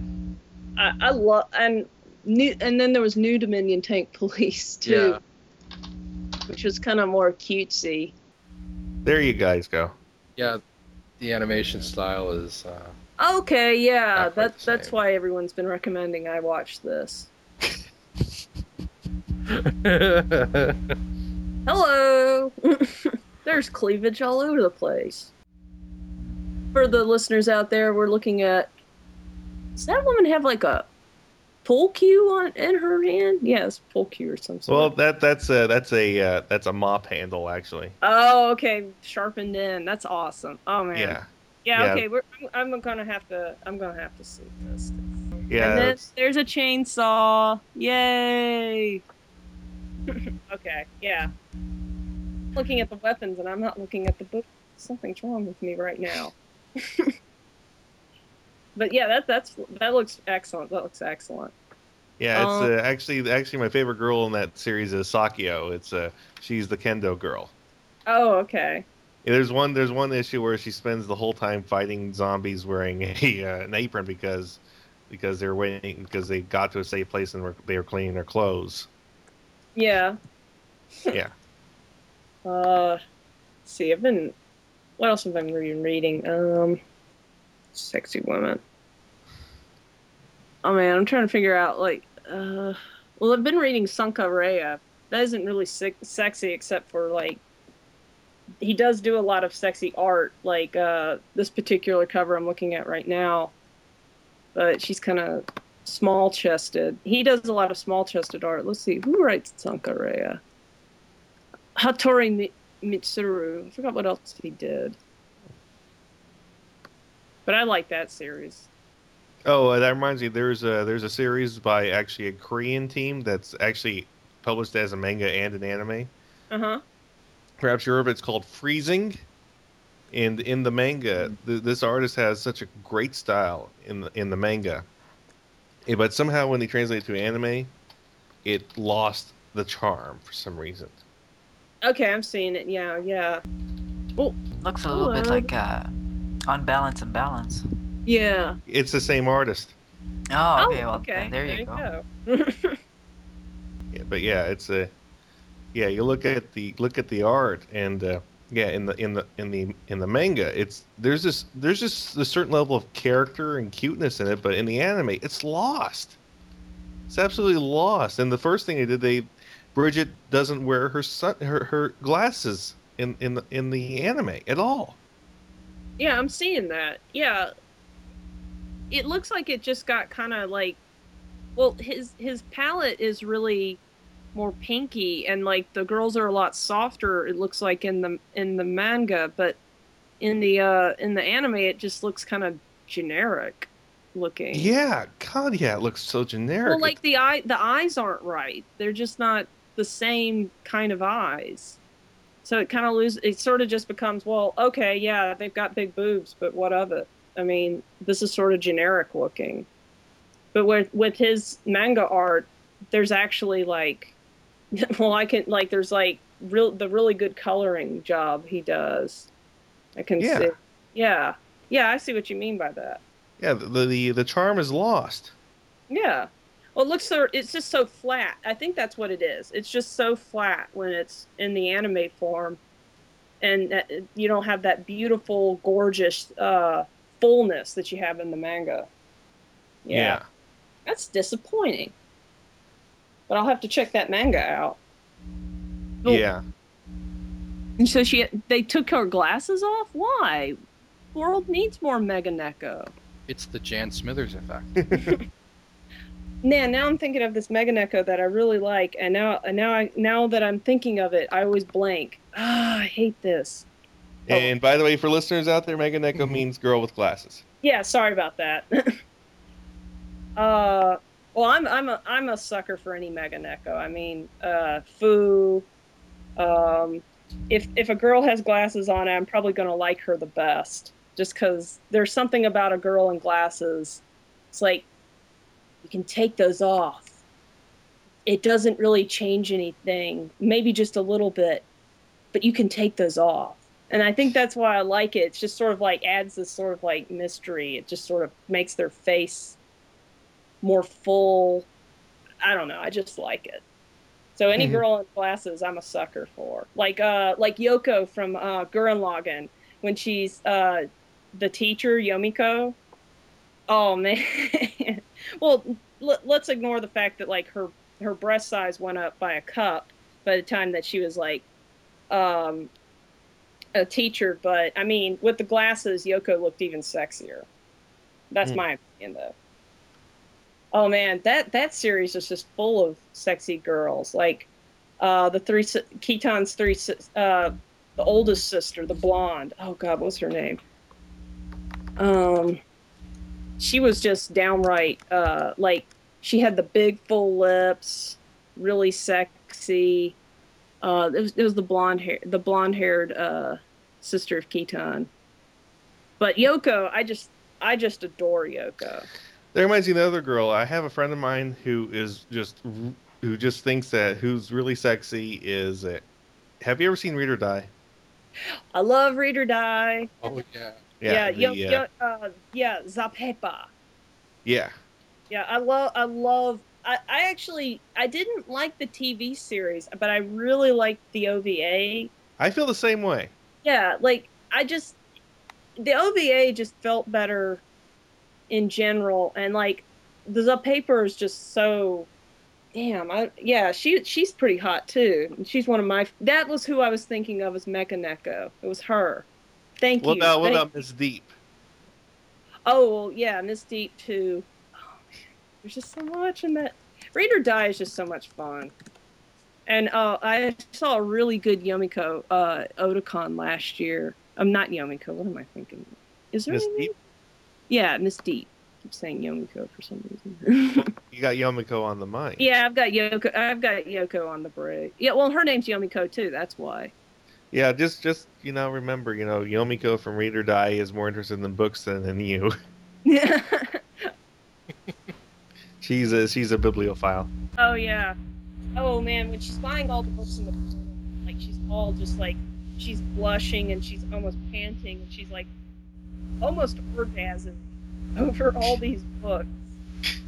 I, I love and new and then there was New Dominion Tank Police too, which was kind of more cutesy. there you guys go. Yeah, the animation style is. Uh, Okay, yeah, that that's why everyone's been recommending I watch this. [laughs] Hello. [laughs] There's cleavage all over the place. For the listeners out there, we're looking at. Does that woman have like a pull cue on in her hand? Yes, pull cue or something. Well, that that's a that's a uh, that's a mop handle actually. oh, okay, sharpened in. That's awesome. Oh man. Yeah, Yeah. Yeah. okay. We're, I'm, I'm gonna have to. I'm gonna have to see this. yeah. and then there's a chainsaw. Yay! [laughs] okay, yeah. Looking at the weapons, and I'm not looking at the book. Something's wrong with me right now. [laughs] but yeah, that that's that looks excellent. That looks excellent. Yeah, it's Um, uh, actually actually my favorite girl in that series is Saeko. It's uh she's the kendo girl. Oh, okay. There's one there's one issue where she spends the whole time fighting zombies wearing [laughs] a uh, an apron because because they're waiting because they got to a safe place and were, they were cleaning their clothes. Yeah. Yeah. [laughs] Uh, let's see, I've been. What else have I been reading? Um, sexy women. Oh man, I'm trying to figure out like. Uh, well, I've been reading Sankarea. That isn't really sick, sexy except for like. He does do a lot of sexy art, like uh, this particular cover I'm looking at right now. But she's kind of small chested. He does a lot of small chested art. Let's see, who writes Sankarea? Hattori Mitsuru. I forgot what else he did. But I like that series. Oh, uh, that reminds me. There's a there's a series by actually a Korean team that's actually published as a manga and an anime. Uh huh. Perhaps you heard of it. It's called Freezing. And in the manga, th- this artist has such a great style in the in the manga, but somehow when they translate it to anime, it lost the charm for some reason. Okay, I'm seeing it. Yeah, yeah, Looks a little bit like uh, Unbalance and Balance. yeah. It's the same artist, Oh, okay. well, then there, you go. go. [laughs] yeah, but yeah, it's a yeah. You look at the look at the art, and uh, yeah, in the in the in the in the manga, it's there's this there's just a certain level of character and cuteness in it, but in the anime, it's lost. It's absolutely lost. And the first thing they did, they Bridget doesn't wear her sun her, her glasses in in the in the anime at all. yeah, I'm seeing that. Yeah. It looks like it just got kind of like, well, his his palette is really more pinky, and like the girls are a lot softer. It looks like in the in the manga, but in the uh in the anime, it just looks kind of generic looking. Yeah, God, yeah, it looks so generic. Well, like the eye, the eyes aren't right. They're just not the same kind of eyes. So it kind of loses. It sort of just becomes, well, okay, yeah, they've got big boobs, but what of it? I mean, this is sort of generic looking. But with with his manga art, there's actually like, [laughs] well, I can like, there's like real the really good coloring job he does. I can Yeah. see. Yeah, yeah, I see what you mean by that. yeah, the, the the charm is lost. Yeah. Well, it looks so. It's just so flat. I think that's what it is. It's just so flat when it's in the anime form, and that, you don't have that beautiful, gorgeous uh, fullness that you have in the manga. Yeah, that's disappointing. But I'll have to check that manga out. yeah. Yeah. And so she, they took her glasses off. Why? World needs more Meganekko. it's the Jan Smithers effect. [laughs] Man, now I'm thinking of this Meganekko that I really like, and now, and now, I, now that I'm thinking of it, I always blank. Ah, I hate this. Oh. And by the way, for listeners out there, Meganekko means girl with glasses. Yeah, sorry about that. [laughs] uh, well, I'm I'm a I'm a sucker for any Meganekko. I mean, uh, Fu, um, if if a girl has glasses on, I'm probably going to like her the best, just because there's something about a girl in glasses. It's like you can take those off. It doesn't really change anything, maybe just a little bit, but you can take those off. And I think that's why I like it. It's just sort of like adds this sort of like mystery. It just sort of makes their face more full. I don't know. I just like it. So any Mhm. girl in glasses, I'm a sucker for. Like uh like Yoko from uh Gurren Lagann when she's uh the teacher Yomiko. Oh man. [laughs] well, l- let's ignore the fact that like her her breast size went up by a cup by the time that she was like um a teacher, but I mean, with the glasses, Yoko looked even sexier. That's Hmm. my opinion, though. Oh man, that that series is just full of sexy girls. Like uh, the three Kittan's three, uh, the oldest sister, the blonde. Oh God, what's her name? Um, she was just downright uh, like she had the big full lips, really sexy. Uh, it was, it was the blonde hair, the blonde haired uh, sister of Keaton. But Yoko, I just I just adore Yoko. That reminds me of another girl. I have a friend of mine who is just who just thinks that who's really sexy is it. Have you ever seen Read or Die? I love Read or Die. Oh yeah. Yeah, the, yo, uh, yo, uh, yeah, Zapepa. yeah. Yeah, I love, I love. I, I actually, I didn't like the TV series, but I really liked the OVA. I feel the same way. Yeah, like I just, the OVA just felt better in general, and like the paper is just so. Damn, I yeah, she she's pretty hot too. She's one of my. That was who I was thinking of as Mecha Neko. It was her. Thank What you. about what Thank- about Miss Deep? Oh well, yeah, Miss Deep too. Oh man, there's just so much in that. Read or Die is just so much fun. And uh, I saw a really good Yomiko uh, Otakon last year. I'm not Yomiko. What am I thinking? Is there Miss? Deep? Yeah, Miss Deep. I keep saying Yomiko for some reason. [laughs] You got Yomiko on the mind. yeah, I've got Yoko. I've got Yoko on the brain. Yeah, well, her name's Yomiko too. That's why. Yeah, just just you know, remember, you know, Yomiko from Read or Die is more interested in books than in you. Yeah. [laughs] She's a she's a bibliophile. Oh yeah. Oh man, when she's buying all the books in the like she's all just like she's blushing and she's almost panting and she's like almost orgasm over all these books.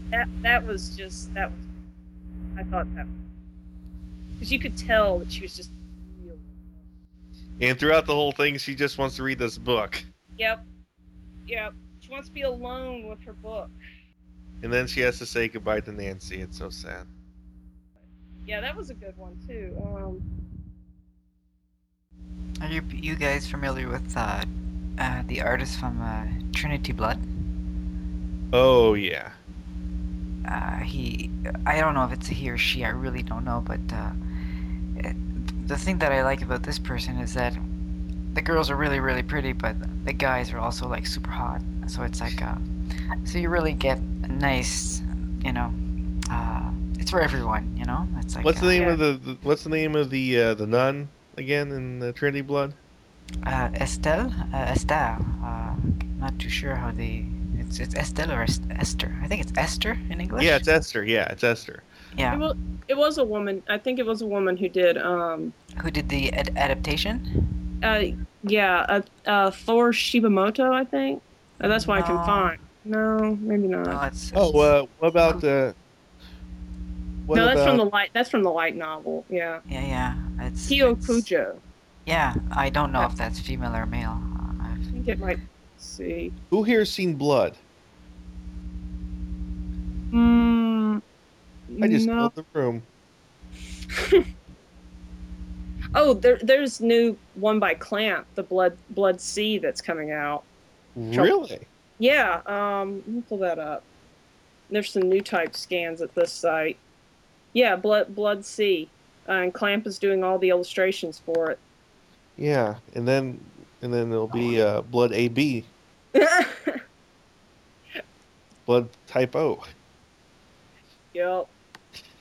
That that was just that was I thought that because you could tell that she was just real. And throughout the whole thing, she just wants to read this book. Yep. Yep. She wants to be alone with her book. And then she has to say goodbye to Nancy. It's so sad. Yeah, that was a good one too. Um, Are you you guys familiar with uh, uh, the artist from uh, Trinity Blood? Oh yeah. Uh, he, I don't know if it's a he or she. I really don't know. But uh, it, the thing that I like about this person is that the girls are really, really pretty, but the guys are also like super hot. So it's like, uh, so you really get a nice, you know, uh, it's for everyone. You know, it's like. What's the uh, name yeah. of the, the What's the name of the uh, the nun again in the Trinity Blood? Uh, Estelle, uh, Estelle. Uh, not too sure how the. It's it's Estelle or Esther. I think it's Esther in English. Yeah, it's Esther. Yeah, it's Esther. yeah. it, was, it was a woman. I think it was a woman who did. Um, Who did the ad- adaptation? Uh, yeah, uh, uh, Thor Shibamoto, I think. Uh, that's what I can find. No, maybe not. No, it's. Oh, uh, what about the? what no, that's from the light. That's from the light novel. Yeah, Yeah, yeah. It's. Kyo it's- Kujo. Yeah, I don't know if that's female or male. I think it might. see. Who here's seen blood? Mm, I just no. filled the room. [laughs] Oh, there, there's new one by Clamp, the Blood Blood C, that's coming out. Really? Yeah, um, let me pull that up. There's some new type scans at this site. Yeah, Blood Blood C, uh, and Clamp is doing all the illustrations for it. Yeah, and then and then there'll be uh, blood AB, [laughs] blood type O. yep.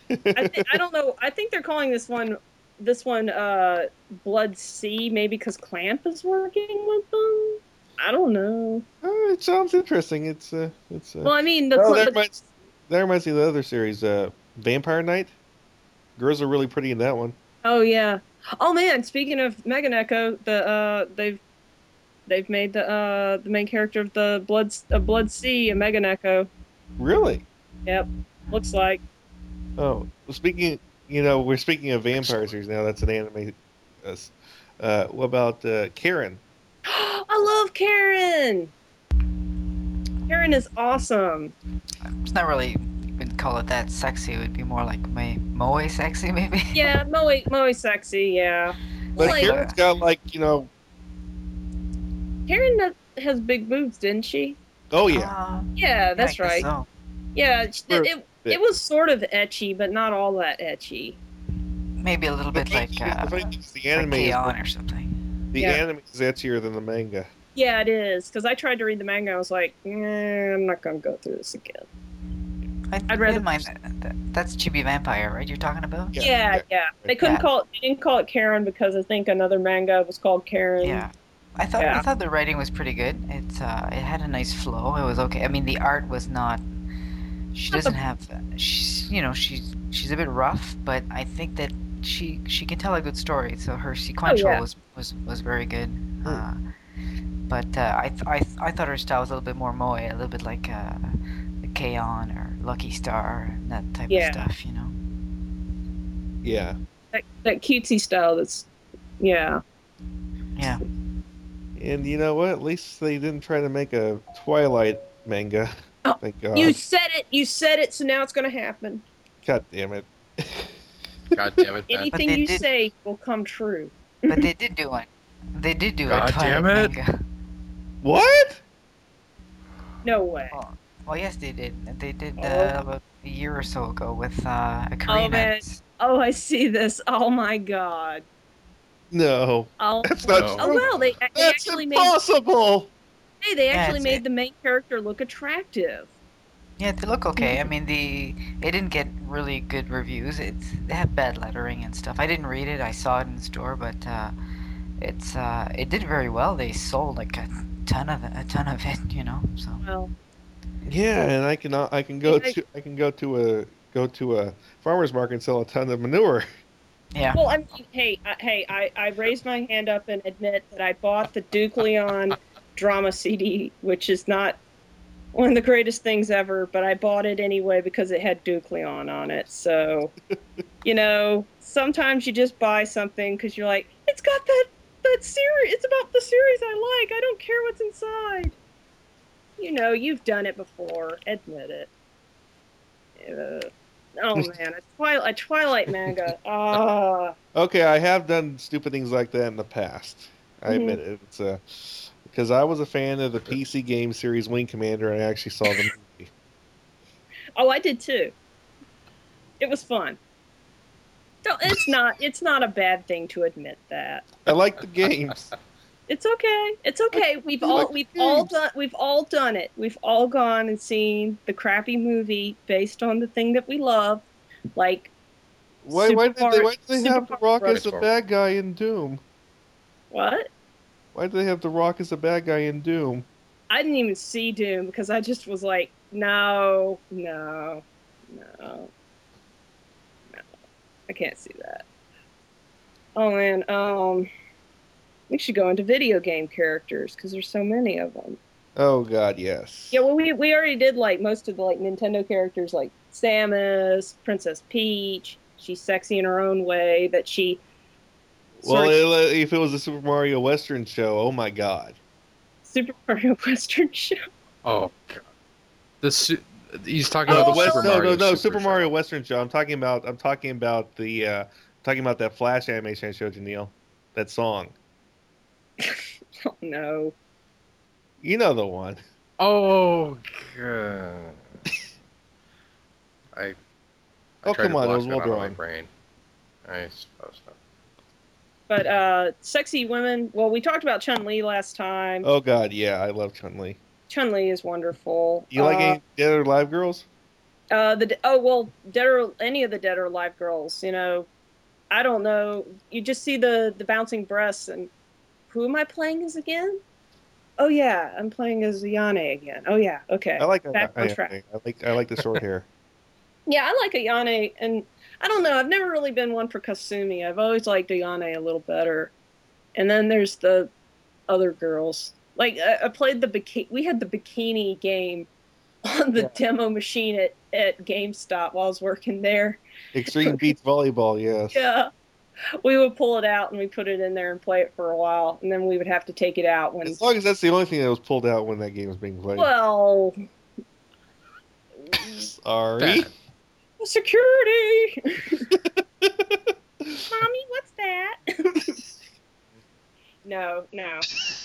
I, th- I don't [laughs] know. I think they're calling this one this one, uh, Blood C maybe because Clamp is working with them. I don't know. Oh, it sounds interesting. It's uh, it's. Uh, Well, I mean, the, oh, that reminds, that reminds me of the other series, uh, Vampire Knight. Girls are really pretty in that one. oh yeah. Oh man, speaking of Meganekko, the uh, they've they've made the uh, the main character of the Blood uh, Blood C a Meganekko. Really? Yep. Looks like. Oh, well, speaking, you know, we're speaking of vampire series now. That's an anime. Uh, Uh, what about uh, Karen? [gasps] I love Karen. Karen is awesome. It's not really even call it that sexy. It would be more like my moe sexy, [laughs] maybe. Yeah, Moe Moe sexy. Yeah, But Like- Karen's got like you know. Karen has big boobs, didn't she? Oh yeah. Uh, Yeah, that's I right. so. Yeah, it, it, it was sort of ecchi, but not all that ecchi. Maybe a little bit like the uh, funny the anime is K-On! or something. the Yeah. anime is ecchier than the manga. Yeah, it is. Because I tried to read the manga, I was like, eh, I'm not gonna go through this again. I, I'd rather- didn't mind that, that. That's Chibi Vampire, right? You're talking about? Yeah, Yeah, yeah. yeah. They couldn't Yeah. call it. They didn't call it Karen because I think another manga was called Karen. Yeah. I thought Yeah. I thought the writing was pretty good. It uh, it had a nice flow. It was okay. I mean, the art was not. She Not doesn't have. She's you know she's she's a bit rough, but I think that she she can tell a good story. So her sequential Oh, yeah. was, was was very good. Uh, but uh, I, th- I th- I thought her style was a little bit more moe, a little bit like uh, the K-On! or Lucky Star, and that type Yeah. of stuff. You know. Yeah. That, that cutesy style. That's yeah. Yeah. And you know what? At least they didn't try to make a Twilight manga. Oh, Thank God. You said it. You said it. So now it's gonna happen. God damn it. [laughs] God damn it, Ben. Anything you did- say will come true. But they [laughs] did do one. They did do God a Twilight damn it. manga. What? No way. Oh, well, yes, they did. They did Oh. uh, about a year or so ago with uh, a Korean man. artist. Oh, I see this. Oh my god. No. Oh, That's not No. oh well, they, they That's actually made. impossible. Hey, they actually it's- made the main character look attractive. Yeah, they look okay. I mean, the it didn't get really good reviews. It's they had bad lettering and stuff. I didn't read it. I saw it in the store, but uh, it's uh, it did very well. They sold like a ton of a ton of it, you know. So Well, Yeah, and I can uh, I can go I- to I can go to a go to a farmer's market and sell a ton of manure. yeah, well, I mean, hey, I, hey, I, I raised my hand up and admit that I bought the Duke Leon drama CD, which is not one of the greatest things ever, but I bought it anyway because it had Duke Leon on it. So, [laughs] you know, sometimes you just buy something because you're like, it's got that that series. It's about the series I like. I don't care what's inside. You know, you've done it before. Admit it. Uh, oh [laughs] man, a Twilight, a Twilight manga. Ah, Okay, I have done stupid things like that in the past. I Mhm. admit it. It's uh, because I was a fan of the PC game series Wing Commander, and I actually saw the movie. oh, I did too. It was fun. So it's not. It's not a bad thing to admit that. I like the games. [laughs] It's okay. It's okay. We've all we've all done we've all done it. We've all gone and seen the crappy movie based on the thing that we love, like Why, why did they, why did they have The Rock as the bad guy in Doom? what? Why did they have The Rock as the bad guy in Doom? I didn't even see Doom because I just was like, no, no, no, no. I can't see that. Oh man, um, we should go into video game characters because there's so many of them. Oh God, yes. Yeah, well, we we already did like most of the like Nintendo characters, like Samus, Princess Peach. She's sexy in her own way. That she. Well, sort of- if it was a Super Mario Western show, oh my God. Super [laughs] Mario Western show. Oh god. The su- he's talking Oh, about the the West, Super no, Mario no, no, Super Super Show. Mario Western show. I'm talking about. I'm talking about the. Uh, talking about that Flash animation I showed you, Neil. That song. [laughs] Oh no. You know the one. Oh god. I. I Oh, come to on, it block was well out of my brain. I suppose so. But uh, sexy women. Well, we talked about Chun Li last time. Oh God, yeah, I love Chun Li. Chun Li is wonderful. You like uh, any Dead or Alive girls? uh, the oh well, dead or any of the dead or alive girls. You know, I don't know. You just see the the bouncing breasts, and who am I playing as again? Oh yeah, I'm playing as Ayane again. Oh yeah, okay. I like Back on I, track. I like I like the short hair. [laughs] Yeah, I like Ayane, and I don't know. I've never really been one for Kasumi. I've always liked Ayane a little better. And then there's the other girls. Like I, I played the bikini. We had the bikini game [laughs] on the Yeah. demo machine at at GameStop while I was working there. Extreme Beach Volleyball, yes. Yeah. We would pull it out and we put it in there and play it for a while, and then we would have to take it out when. As long as that's the only thing that was pulled out when that game was being played. Well, Sorry. Bad. security. [laughs] Mommy, what's that? [laughs] no, no.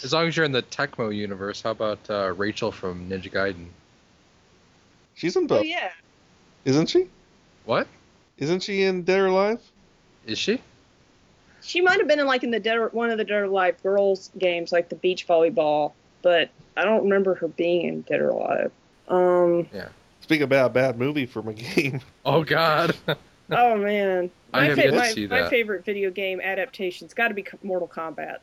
As long as you're in the Tecmo universe, how about uh, Rachel from Ninja Gaiden? She's in Oh both, yeah. isn't she? What Isn't she in Dead or Alive? is she? She might have been in like in the Dead or, one of the Dead or Alive girls games, like the beach volleyball, but I don't remember her being in Dead or Alive. Um. yeah Speaking about a bad movie from a [laughs] game, Oh God. [laughs] Oh man. I My, have fa- yet to my, see my favorite video game adaptation's got to be Mortal Kombat.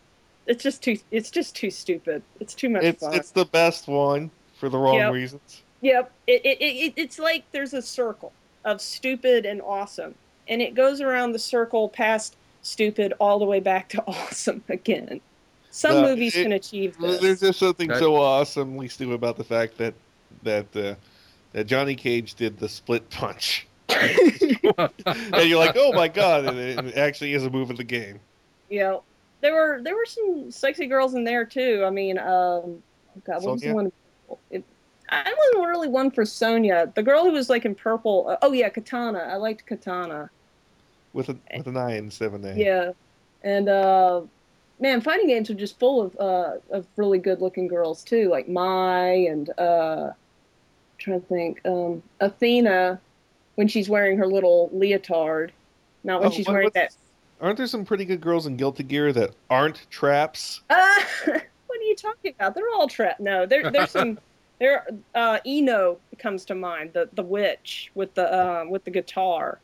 It's just too. It's just too stupid. It's too much it's fun. it's the best one for the wrong Yep. reasons. Yep. It, it, it, it's like there's a circle of stupid and awesome, and it goes around the circle past stupid all the way back to [laughs] awesome again. Some Uh, movies it- can achieve There's just something That- so awesomely stupid about the fact that that uh, that Johnny Cage did the split punch, [laughs] and you're like, oh my god, and it, it actually is a move in the game. Yeah, there were there were some sexy girls in there too. I mean, um, oh God, what was the one? It, I wasn't really one for Sonya. The girl who was like in purple. Uh, oh yeah, Kitana. I liked Kitana. With a with an I instead of an A. Yeah, and uh, man, fighting games are just full of uh, of really good looking girls too, like Mai and uh, trying to think, um, Athena when she's wearing her little leotard, not when Oh, she's what- wearing that. Aren't there some pretty good girls in Guilty Gear that aren't traps? Uh, [laughs] what are you talking about? They're all trapped. No, there, there's some. [laughs] There, uh, I-No comes to mind. The the witch with the um with the guitar.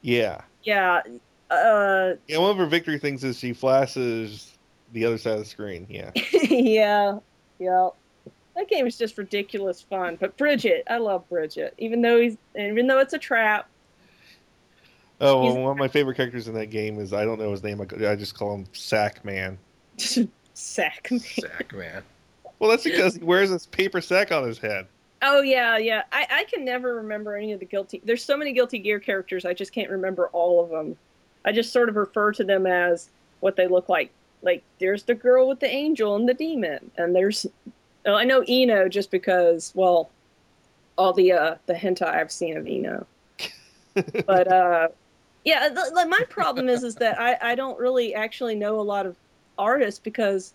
Yeah. Yeah. Uh, Yeah, one of her victory things is she flashes the other side of the screen. Yeah. [laughs] yeah, yeah. That game is just ridiculous fun. But Bridget, I love Bridget. Even though he's, even though it's a trap. Oh, well, He's- one of my favorite characters in that game is I don't know his name. I I just call him Sack [laughs] Man. Sack. Man. Sack man. Well, that's because he wears this paper sack on his head. Oh yeah, yeah. I, I can never remember any of the guilty. There's so many Guilty Gear characters. I just can't remember all of them. I just sort of refer to them as what they look like. Like there's the girl with the angel and the demon, and there's oh, I know I-No just because well, all the uh the hentai I've seen of I-No. [laughs] but uh, yeah, my problem is is that I I don't really actually know a lot of artists because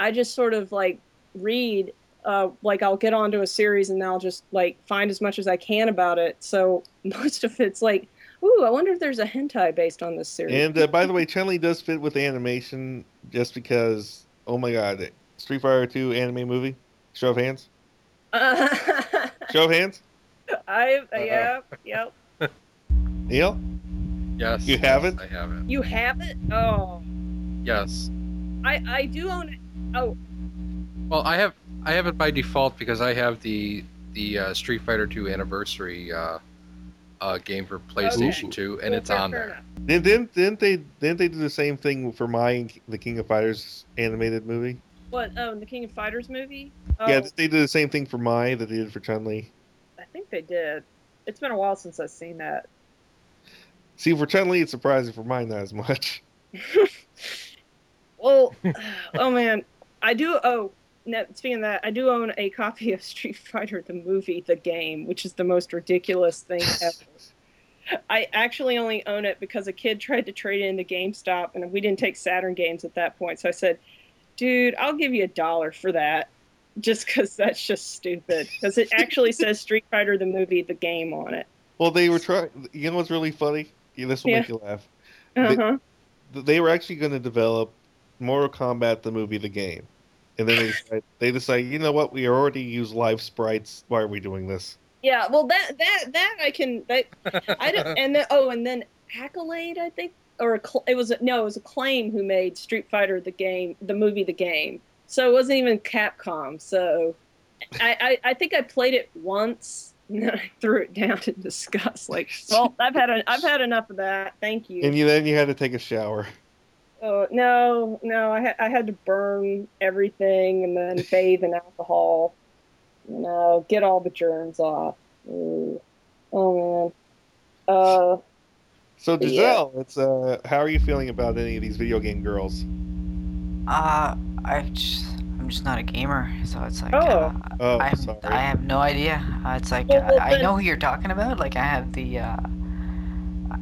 I just sort of like read uh, like I'll get onto a series and I'll just like find as much as I can about it. So [laughs] most of it's like, ooh, I wonder if there's a hentai based on this series. And uh, by the way, [laughs] Chun Li does fit with animation just because. Oh my God, Street Fighter Two anime movie. Show of hands. Uh, [laughs] Show of hands. I yeah yep. Neil, Yes. You have yes, it? I have it. You have it? Oh, Yes. I I do own it. Oh, Well, I have I have it by default because I have the the uh, Street Fighter 2 anniversary uh, uh, game for PlayStation Okay. 2, and well, it's on there. enough. didn't didn't didn't they didn't they do the same thing for my The King of Fighters animated movie? What? Oh, the King of Fighters movie? Oh, Yeah, they did the same thing for Mai that they did for Chun Li. I think they did. It's been a while since I've seen that. See, for Chun Li, it's surprising. For mine, not as much. [laughs] Well, [sighs] oh man, I do. Oh, no, speaking of that, I do own a copy of Street Fighter the movie, the game, which is the most ridiculous thing [laughs] ever. I actually only own it because a kid tried to trade it into GameStop, and we didn't take Saturn games at that point. So I said, "Dude, I'll give you a dollar for that." Just because that's just stupid. Because it actually says [laughs] Street Fighter the movie, the game on it. Well, they were trying. You know what's really funny? Yeah, this will Yeah. make you laugh. Uh huh. They were actually going to develop Mortal Kombat the movie, the game, and then they decide, they decided, you know what? We already use live sprites. Why are we doing this? Yeah, well, that that that I can. That I don't. [laughs] And then oh, and then Accolade, I think, or Acc- it was no, it was Acclaim who made Street Fighter the game, the movie, the game. So it wasn't even Capcom. So I, I, I think I played it once [laughs] and then I threw it down in disgust. Like, well, I've had a, I've had enough of that. Thank you. And you then you had to take a shower. Oh no, no! I had I had to burn everything and then [laughs] bathe in alcohol. You know, get all the germs off. Ooh. Oh man. Uh, So Yeah. Gisèle, it's uh, how are you feeling about any of these video game girls? Uh, I just, I'm just not a gamer, so it's like, Oh. uh, Oh, I have, sorry. I have no idea. Uh, it's like Well, well, I, I know who you're talking about. Like I have the, uh,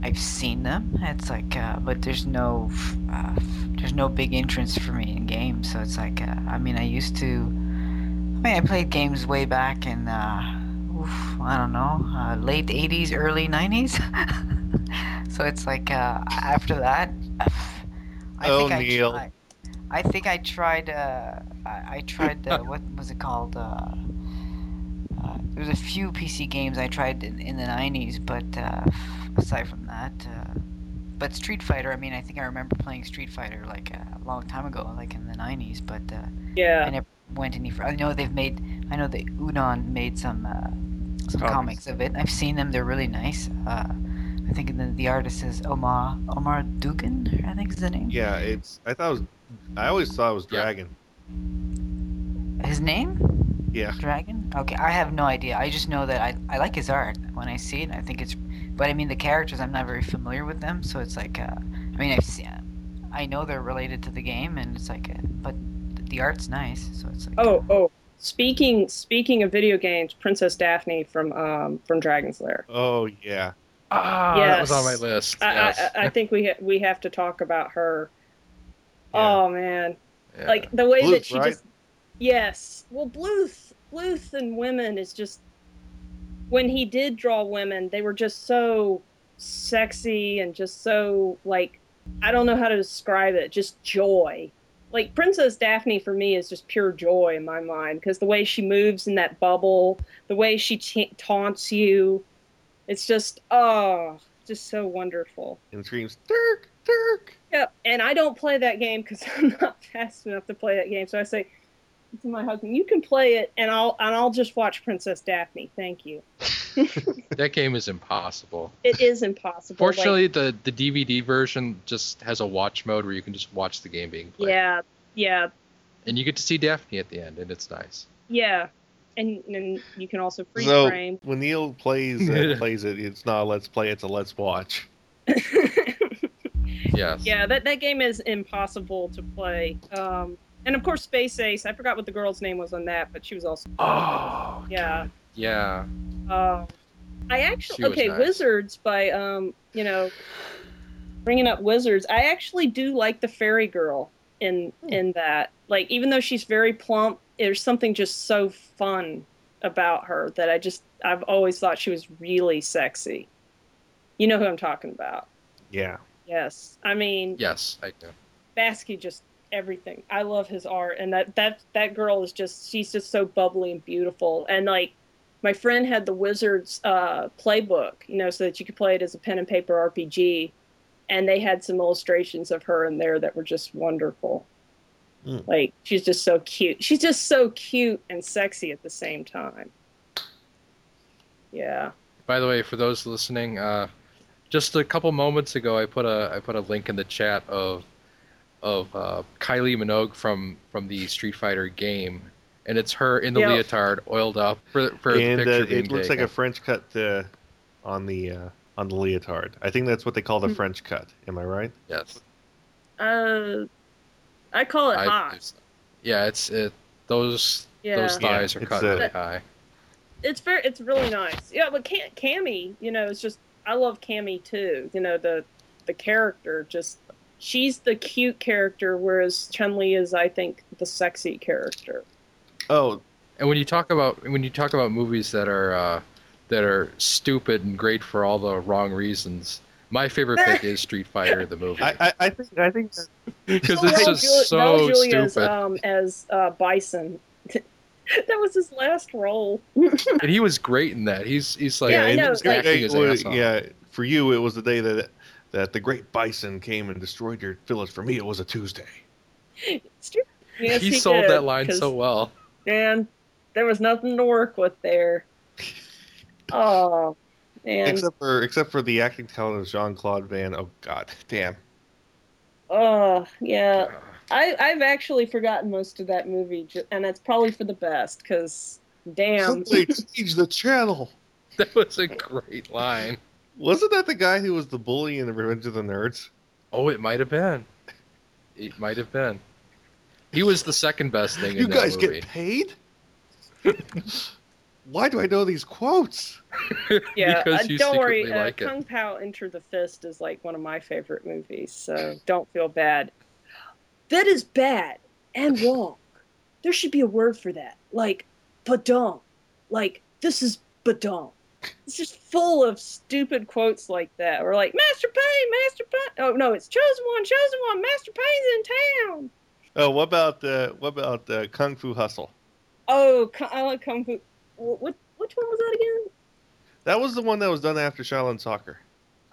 I've seen them. It's like, uh, but there's no, uh, there's no big entrance for me in games. So it's like, uh, I mean, I used to, I mean, I played games way back in, uh, oof, I don't know, uh, late '80s, early '90s. [laughs] so it's like, uh, after that, I Oh, think I Neil. tried. I think I tried. Uh, I, I tried. Uh, what was it called? Uh, uh, there was a few PC games I tried in, in the '90s, but uh, aside from that, uh, but Street Fighter. I mean, I think I remember playing Street Fighter like a long time ago, like in the '90s. But uh, I yeah. never went any further. I know they've made. I know that Udon made some uh, some Comics. comics of it. I've seen them. They're really nice. Uh, I think the the artist is Omar Omar Dogan. I think is the name. Yeah, it's. I thought it was. I always thought it was Yeah. Dragon. His name? Yeah. Dragon? Okay, I have no idea. I just know that I, I like his art. When I see it, I think it's. But I mean, the characters, I'm not very familiar with them, so it's like. Uh, I mean, I've seen. I know they're related to the game, and it's like. Uh, but the art's nice, so it's like. Oh, oh. Speaking speaking of video games, Princess Daphne from um from Dragon's Lair. Oh yeah. Ah, that was on my Yes. list. I, yes. I, I think we ha- we have to talk about her. Yeah. Oh man, Yeah. like the way Bluth, that she right? just yes well bluth bluth and women is just when he did draw women they were just so sexy and just so like i don't know how to describe it just joy like princess daphne for me is just pure joy in my mind because the way she moves in that bubble the way she ta taunts you it's just oh just so wonderful And screams Dirk, Dirk. Yep, and I don't play that game because [laughs] I'm not fast enough to play that game. So I say to my husband, "You can play it, and I'll and I'll just watch Princess Daphne. Thank you." [laughs] that game is impossible. It is impossible. like- Fortunately, the the DVD version just has a watch mode where you can just watch the game being played. yeah, yeah, And you get to see Daphne at the end, and it's nice. yeah, and and you can also freeze So frame. when Neil plays it, [laughs] plays it, it's not a let's play, it's a let's watch. [laughs] Yes. yeah, that that game is impossible to play. Um, and of course, Space Ace. I forgot what the girl's name was on that, but she was also Oh. yeah. Yeah. Uh, I actually was okay, nice. Wizards by um, you know, bringing up Wizards. I actually do like the fairy girl in Hmm. in that. Like even though she's very plump, there's something just so fun about her that I just I've always thought she was really sexy. You know who I'm talking about? Yeah. Yes, I mean Yes, I do. Bakshi just everything. I love his art, and that that that girl is just she's just so bubbly and beautiful. And like my friend had the Wizards uh, playbook, you know, so that you could play it as a pen and paper RPG, and they had some illustrations of her in there that were just wonderful. Mm. Like she's just so cute. She's just so cute and sexy at the same time. Yeah. By the way, for those listening, uh, just a couple moments ago, I put a I put a link in the chat of of uh, Kylie Minogue from from the Street Fighter game, and it's her in the Yeah. leotard, oiled up for for and the uh, picture being it looks like a French cut uh, on the uh, on the leotard. I think that's what they call the Hmm. French cut. Am I right? yes. Uh, I call it I- hot. it's- yeah, it's it. Those Yeah. those thighs Yeah, are cut uh, really high. it's very it's really nice. Yeah, but Cam- Cammy, you know, it's just I love Cammy too. You know, the the character just she's the cute character, whereas Chun Li is, I think, the sexy character. Oh, And when you talk about when you talk about movies that are uh, that are stupid and great for all the wrong reasons, my favorite pick is Street Fighter the movie I, I, I think I think because [laughs] it's Raul just Jul- so Raul Julia as, stupid. um, as uh, Bison. [laughs] that was his last role. and he was great in that. He's he's like Yeah, I he was like- acting his Well, ass off. yeah. For you, it was the day that that the great bison came and destroyed your village. For me, it was a Tuesday. It's true. Yes, he, sold did, that line so well. Man, there was nothing to work with there. [laughs] Oh, man. Except for except for the acting talent of Jean Claude Van. Oh God, damn. Oh, yeah. I, I've actually forgotten most of that movie, and that's probably for the best, because damn. Somebody [laughs] change the channel. That was a great line. Wasn't that the guy who was the bully in the Revenge of the Nerds? Oh, it might have been. It might have been. He was the second best thing in You that guys movie. get paid? [laughs] Why do I know these quotes? Yeah, [laughs] because uh, you don't worry. secretly Uh, like it. Kung Pao Enter the Fist is like one of my favorite movies, so don't feel bad. That is bad and [laughs] wrong. There should be a word for that, like badong. Like this is badong. It's just full of stupid quotes like that. Or like Master Pain, Master Pain. Oh no, it's chosen one, chosen one. Master Pain's in town. Oh, what about uh, what about uh, Kung Fu Hustle? Oh, I like Kung Fu. wh- What which one was that again? That was the one that was done after Shaolin Soccer.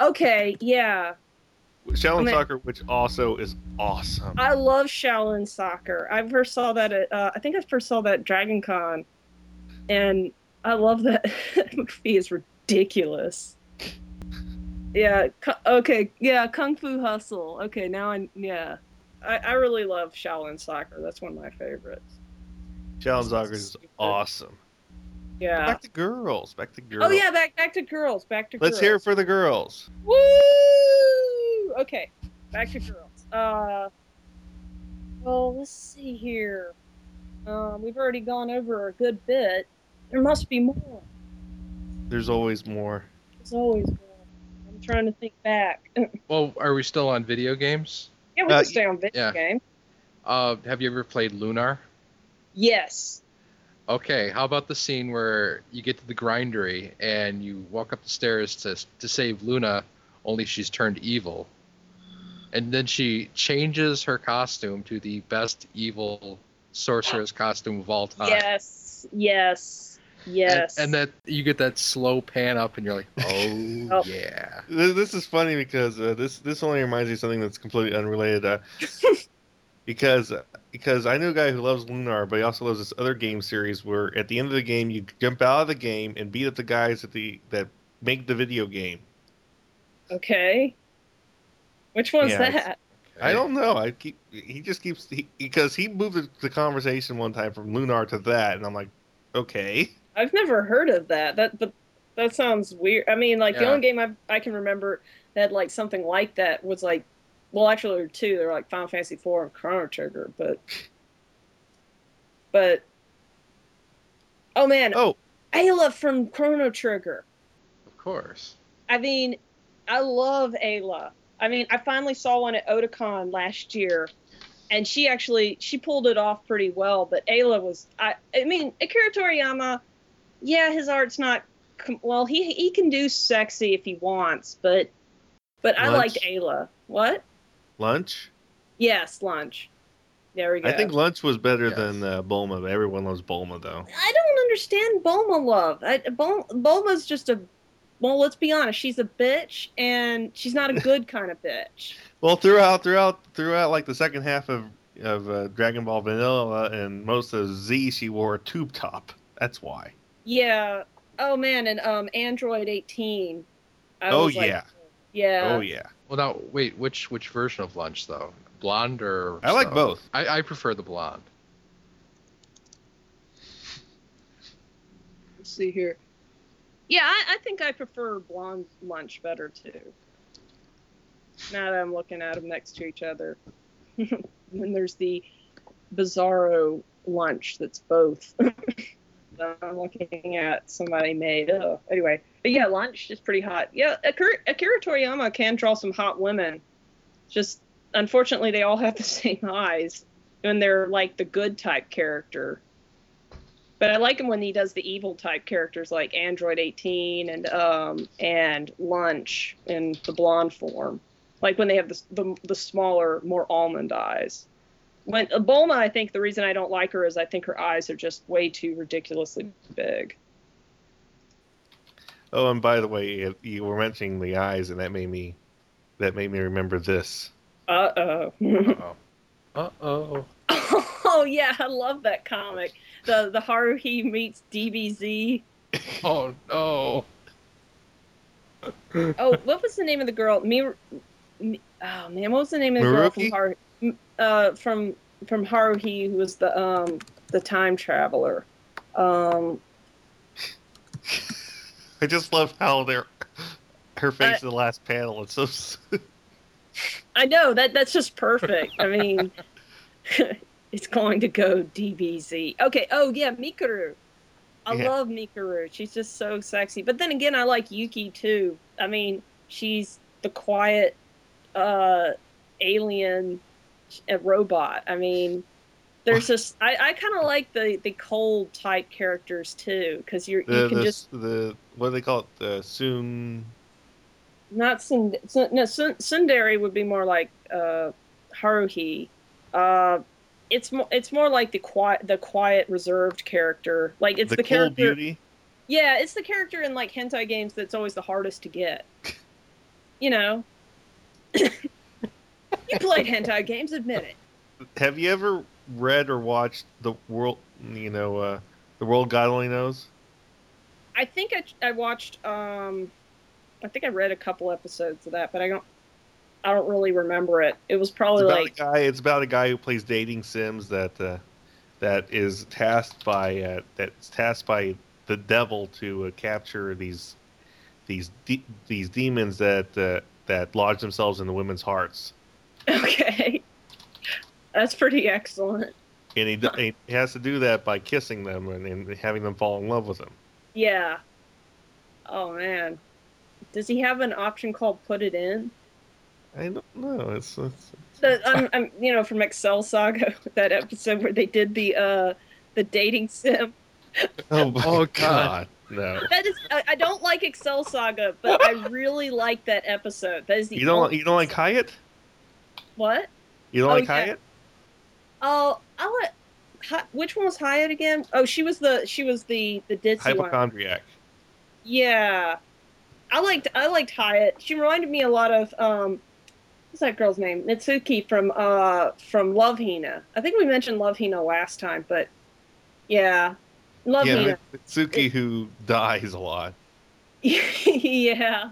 Okay, yeah. Shaolin I mean- Soccer, which also is awesome. I love Shaolin Soccer. I first saw that at, uh, I think I first saw that at Dragon Con, and I love [laughs] that movie. is ridiculous. Yeah. Okay. Yeah. Kung Fu Hustle. Okay. Now I yeah. I, I really love Shaolin Soccer. That's one of my favorites. Shaolin Soccer is awesome. Yeah. Back to girls. Back to girls. Oh yeah. Back back to girls. Back to girls. Let's girls. hear it for the girls. Woo! Okay, back to girls. Uh, well, let's see here. Um, we've already gone over a good bit. There must be more. There's always more. There's always more. I'm trying to think back. [laughs] Well, are we still on video games? Yeah, we Uh, can stay on video yeah. game. Uh, have you ever played Lunar? Yes. Okay, how about the scene where you get to the grindery and you walk up the stairs to to save Luna, only she's turned evil, and then she changes her costume to the best evil sorceress costume of all time. Yes. Yes. Yes. And, and that you get that slow pan up, and you're like, oh [laughs] Oh. yeah. This, this is funny because uh, this this only reminds me of something that's completely unrelated. Uh, [laughs] because because I know a guy who loves Lunar, but he also loves this other game series where at the end of the game you jump out of the game and beat up the guys at the that make the video game. Okay. Which one's Yeah, it's- that? I don't know. I keep he just keeps he, because he moved the, the conversation one time from Lunar to that, and I'm like, okay. I've never heard of that. That but that sounds weird. I mean, like the only game I I can remember that like something like that was like, well, actually there were two. They were like Final Fantasy IV and Chrono Trigger, but but oh man, Oh, Ayla from Chrono Trigger. Of course. I mean, I love Ayla. I mean, I finally saw one at Otakon last year, and she actually she pulled it off pretty well. But Ayla was, I, I mean, Akira Toriyama, yeah, his art's not well. He he can do sexy if he wants, but but I liked Ayla. What? lunch. Yes, lunch. There we go. I think lunch was better Yes. than uh, Bulma. Everyone loves Bulma though. I don't understand Bulma love. I, Bul- Bulma's just a well. Let's be honest. She's a bitch, and she's not a [laughs] good kind of bitch. Well, throughout throughout throughout like the second half of of uh, Dragon Ball Vanilla and most of Z, she wore a tube top. That's why. Yeah. Oh man, and um, Android 18. I Oh, was like, yeah. Yeah. oh yeah. Well, now wait, which which version of lunch though? Blonde or? I like so? both. I, I prefer the blonde. Let's see here. Yeah, I, I think I prefer blonde lunch better too. Now that I'm looking at them next to each other. [laughs] then there's the Bizarro lunch that's both. [laughs] I'm looking at somebody made. Oh, anyway, but yeah, lunch is pretty hot. Yeah, Akira, Akira Toriyama can draw some hot women. Just unfortunately, they all have the [laughs] same eyes, and they're like the good type character. But I like him when he does the evil type characters like Android 18 and um and Lunch in the blonde form. Like when they have the the, the smaller, more almond eyes. When uh, Bulma, I think the reason I don't like her is I think her eyes are just way too ridiculously big. Oh, and by the way, you were mentioning the eyes, and that made me that made me remember this. Uh oh. Uh-oh. [laughs] Uh-oh. oh yeah, I love that comic. The the Haruhi meets DBZ. [laughs] Oh, no. Oh, what was the name of the girl? Me. Mi- Oh man, what was the name of the girl from Miruki? Uh, from from Haruhi, who was the um the time traveler. Um, I just love how they're her face in the last panel. It's so. [laughs] I know that that's just perfect. I mean, [laughs] it's going to go DBZ. Okay. Oh yeah, Mikuru. I Yeah. love Mikuru. She's just so sexy. But then again, I like Yuki too. I mean, she's the quiet uh, alien uh, robot. I mean, there's just I, I kind of like the the cold type characters too because you're The, you can the, just the what do they call it? The soon. not Sund- Sun- no tsundere would be more like uh, Haruhi. Uh, it's more it's more like the quiet the quiet reserved character. Like it's the, the, character. beauty. Yeah, it's the character in like hentai games that's always the hardest to get. You know. You [laughs] played hentai games, admit it. Have you ever read or watched the world? You know, uh, the world God only knows. I think I, I watched um I think I read a couple episodes of that, but I don't I don't really remember it. It was probably about like guy. It's about a guy who plays dating sims that uh, that is tasked by uh, that's tasked by the devil to uh, capture these these de- these demons that uh, that lodge themselves in the women's hearts, [laughs] okay. That's pretty excellent. and he, d- he has to do that by kissing them and, and having them fall in love with him. Yeah. Oh man. Does he have an option called put it in? I don't know. It's, it's The, I'm, I'm, you know, from Excel Saga, [laughs] that episode where they did the uh the dating sim. oh, my Oh, god. God. no. That is, I, I don't like Excel Saga, but I really like that episode. That is the You don't only- you don't like Hyatt? What? You don't Oh, like yeah. Hyatt? Oh, I let. Hi, which one was Hyatt again? Oh, she was the she was the the ditzy one. Hypochondriac. Yeah, I liked I liked Hyatt. She reminded me a lot of um, what's that girl's name? Mitsuki from uh from Love Hina. I think we mentioned Love Hina last time, but yeah, Love yeah, Hina. Mitsuki who dies a lot. [laughs] yeah.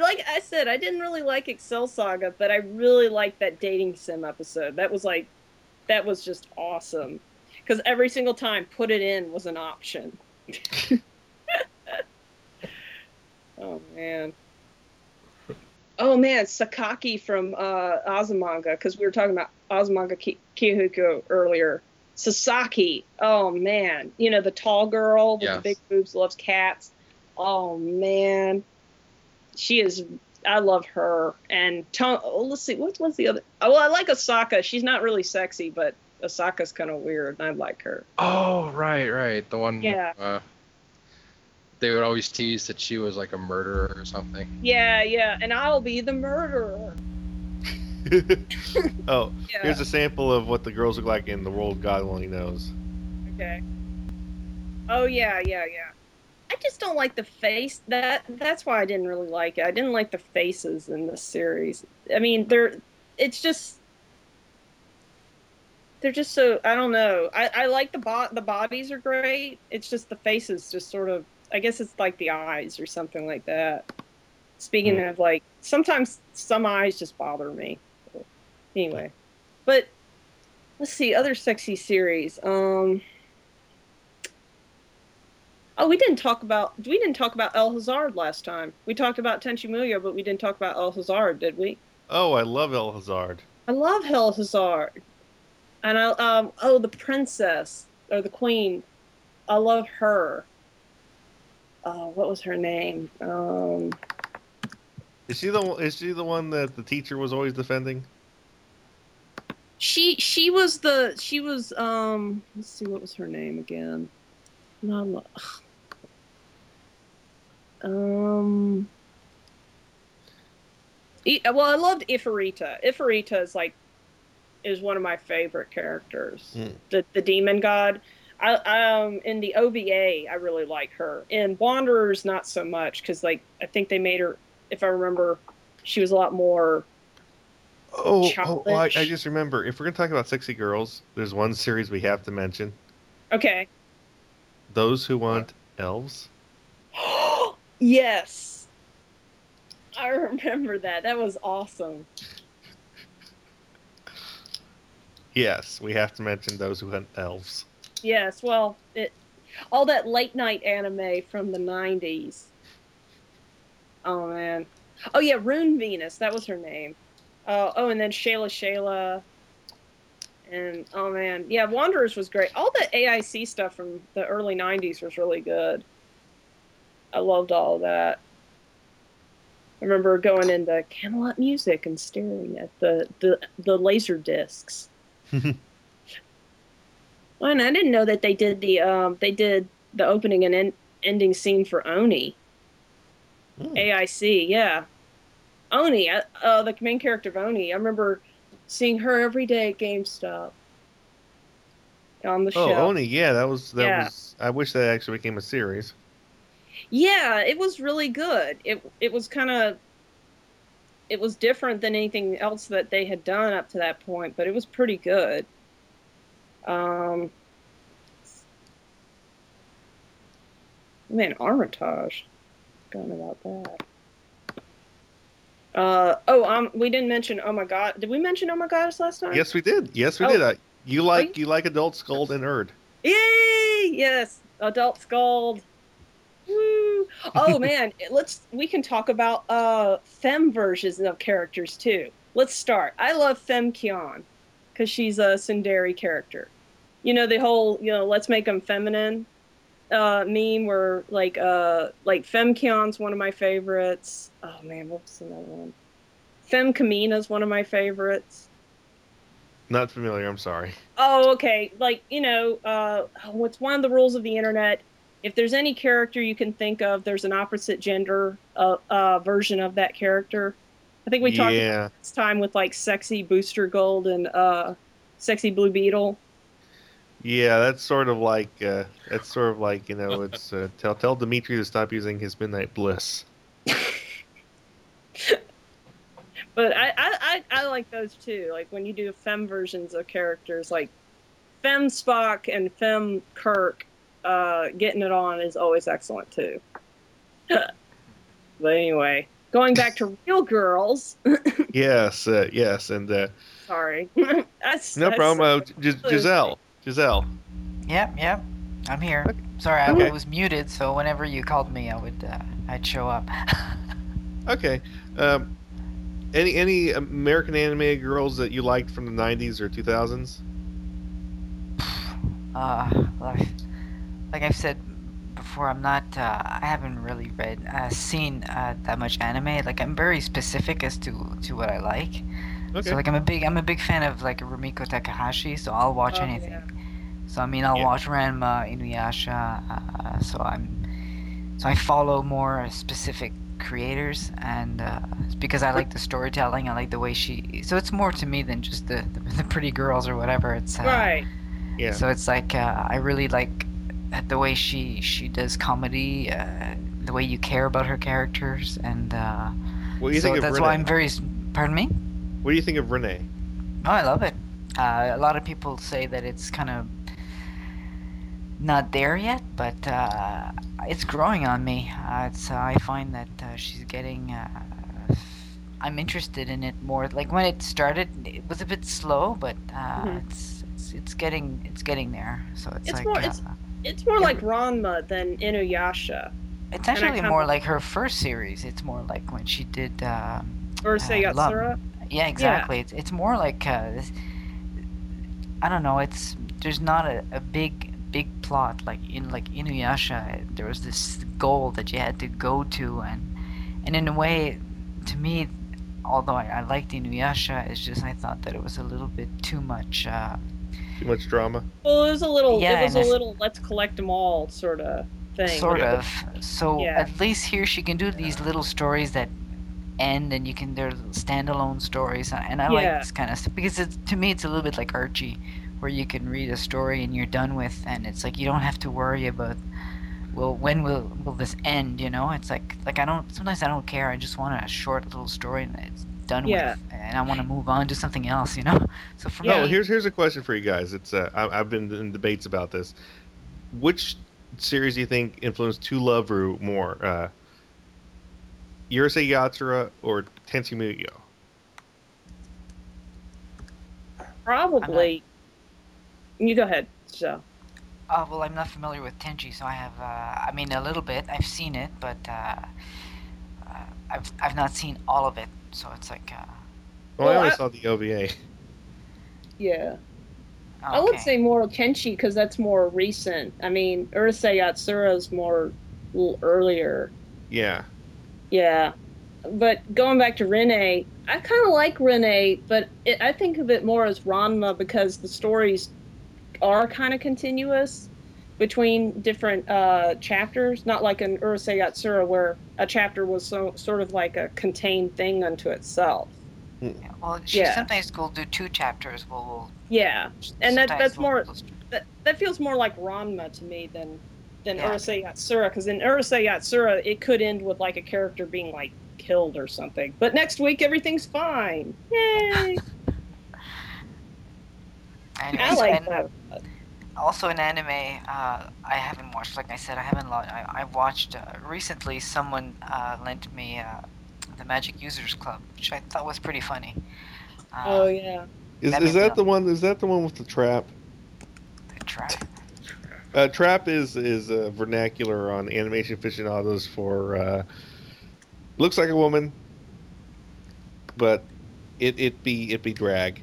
Like I said, I didn't really like Excel Saga, but I really liked that dating sim episode. That was like, that was just awesome. Because every single time, put it in was an option. [laughs] oh man. Oh man, Sakaki from uh, Azumanga, because we were talking about Azumanga Ki- earlier. Sasaki, oh man, you know the tall girl with Yes. the big boobs loves cats. Oh man, she is. I love her. And to, oh, let's see, what was the other? Oh, well, I like Osaka. She's not really sexy, but Osaka's kind of weird, and I like her. Oh, right, right. The one. Yeah. Uh, they would always tease that she was like a murderer or something. Yeah, yeah, and I'll be the murderer. [laughs] oh, Yeah. here's a sample of what the girls look like in the world God only knows. Okay. Oh yeah, yeah, yeah. I just don't like the face. That that's why I didn't really like it. I didn't like the faces in this series. I mean, they're it's just they're just so I don't know. I I like the bo- the bodies are great. It's just the faces just sort of I guess it's like the eyes or something like that. Speaking of like sometimes some eyes just bother me. Anyway. But let's see other sexy series. Um Oh, we didn't talk about we didn't talk about El Hazard last time. We talked about Tenchi Muyo, but we didn't talk about El Hazard, did we? Oh, I love El Hazard. I love El Hazard. And I um oh the princess or the queen. I love her. Uh, what was her name? Um Is she the is she the one that the teacher was always defending? she she was the she was um let's see what was her name again. Not um well I loved Ifurita. Ifurita is like is one of my favorite characters. Hmm. The the demon god. I um in the OVA I really like her. In Wanderers not so much cuz like I think they made her if I remember she was a lot more. Oh, oh, oh I, I just remember. If we're gonna talk about sexy girls, there's one series we have to mention: Okay. Those Who Hunt Elves. [gasps] [gasps] yes. I remember that. That was awesome. Yes, we have to mention Those Who hunt Elves. Yes, well, it all that late night anime from the 90s. Oh man. Oh yeah, Rune Venus, that was her name. Uh, oh, and then Shayla Shayla. And oh man, yeah, Wanderers was great. All the AIC stuff from the early 90s was really good. I loved all of that. I remember going into Camelot Music and staring at the the, the laser discs. [laughs] Well, and I didn't know that they did the um they did the opening and en- ending scene for Oni. Hmm. AIC, yeah. Oni, uh, uh, the main character of Oni. I remember seeing her every day at GameStop. On the Oh, show. Oni, yeah, that was that Yeah. was. I wish that actually became a series. Yeah, it was really good. It it was kind of it was different than anything else that they had done up to that point, but it was pretty good. Um Man, Armitage. Forgotten about that. Uh oh, um we didn't mention Oh my god. Did we mention Oh my goddess last time? Yes, we did. Yes, we Oh. did. Uh, you like Right? you like Adult Skuld and Urd. Yay! Yes, Adult Skuld. Woo! Oh man, [laughs] let's we can talk about uh femme versions of characters too. Let's start. I love Fem Kyon because she's a tsundere character. You know the whole you know let's make them feminine uh meme where like uh like Femme Kyon's one of my favorites. Oh man, what's another one? Femme Kamina's one of my favorites. Not familiar. I'm sorry. Oh, okay. Like, you know, uh, what's one of the rules of the internet? If there's any character you can think of, there's an opposite gender uh, uh, version of that character. I think we talked about yeah, this time with like sexy Booster Gold and uh, sexy Blue Beetle. yeah. That's sort of like uh, that's sort of like you know. It's uh, tell tell Demitri to stop using his midnight bliss. [laughs] But I, I, I, I like those too. Like when you do fem versions of characters, like Fem Spock and Fem Kirk, uh, getting it on is always excellent too. [laughs] but anyway, going back to real girls. [laughs] Yes, uh, yes, and uh, Sorry, [laughs] that's no that's- problem. Uh, Gis- Gisèle, Gisèle. Yep, yep. I'm here. Sorry, I Okay. was muted, so whenever you called me, I would uh, I'd show up. Okay. Um, any any American anime girls that you liked from the '90s or 2000s? [sighs] uh, like, like I've said before, I'm not. Uh, I haven't really read, uh, seen uh, that much anime. Like I'm very specific as to to what I like. Okay. So like I'm a big I'm a big fan of like Rumiko Takahashi, so I'll watch Oh, anything. yeah. So I mean I'll Yeah. watch Ranma, Inuyasha. Uh, so I'm so I follow more specific creators, and uh, it's because I like the storytelling. I like the way she. So it's more to me than just the the, [laughs] the pretty girls or whatever. It's uh, Right. yeah. So it's like uh, I really like the way she she does comedy, uh, the way you care about her characters, and uh, what do you so think of that's Rinne? why I'm very. Pardon me. What do you think of Rinne? Oh, I love it. Uh, a lot of people say that it's kind of not there yet, but uh, it's growing on me. Uh, it's uh, I find that uh, she's getting. Uh, I'm interested in it more. Like when it started, it was a bit slow, but uh, Mhm. it's, it's it's getting it's getting there. So it's, It's like more- uh, it's- more like Ranma than Inuyasha it's actually more like her first series. It's more like when she did. Um, or say Uh, Yatsura. Yeah, exactly. It's it's more like uh, this, I don't know. It's there's not a, a big big plot like in like Inuyasha. There was this goal that you had to go to, and and in a way, to me, although I, I liked Inuyasha, it's just I thought that it was a little bit too much. Uh, Too much drama. Well, it was a little. Yeah, it was a it's- little. Let's collect them all sort of thing. sort Yeah. of. So Yeah. at least here she can do these little stories that end, and you can they're standalone stories, and I like this kind of stuff because it's, to me it's a little bit like Archie, where you can read a story and you're done with, and it's like you don't have to worry about well, when will will this end? You know, it's like like I don't. Sometimes I don't care. I just want a short little story and it's done Yeah. with, and I want to move on to something else. You know. [laughs] So for Yeah. Me, here's here's a question for you guys. It's uh, I, I've been in debates about this. Which series do you think influenced To Love Ru more, uh, Urusei Yatsura or Tenchi Muyo? Probably. You go ahead. So. Oh well, I'm not familiar with Tenchi, so I have. Uh, I mean, a little bit. I've seen it, but uh, uh, I've I've not seen all of it. So it's like. Uh, Well, I always only I- saw the OVA. Yeah. I would say more Tenchi because that's more recent. I mean, Urusei Yatsura is more a little earlier. Yeah. Yeah. But going back to Rinne, I kind of like Rinne, but it, I think of it more as Ranma because the stories are kind of continuous between different uh, chapters, not like in Urusei Yatsura where a chapter was so, sort of like a contained thing unto itself. Yeah, well, she Yeah. sometimes will do two chapters. We'll, we'll Yeah, And that that's we'll- more- that, that feels more like Ranma to me than than Yeah. Urusei Yatsura because in Urusei Yatsura it could end with like a character being like killed or something. But next week everything's fine. Yay! [laughs] Anyways, I like and that. Also in anime, uh, I haven't watched. Like I said, I haven't. Lo- I, I watched uh, recently. Someone uh, lent me uh, the Magic Users Club, which I thought was pretty funny. Uh, Oh yeah. Is, That is that the one? Is that the one with the trap? the trap. [laughs] Uh, trap is is a vernacular on animation aficionados for uh, looks like a woman, but it it be it be drag.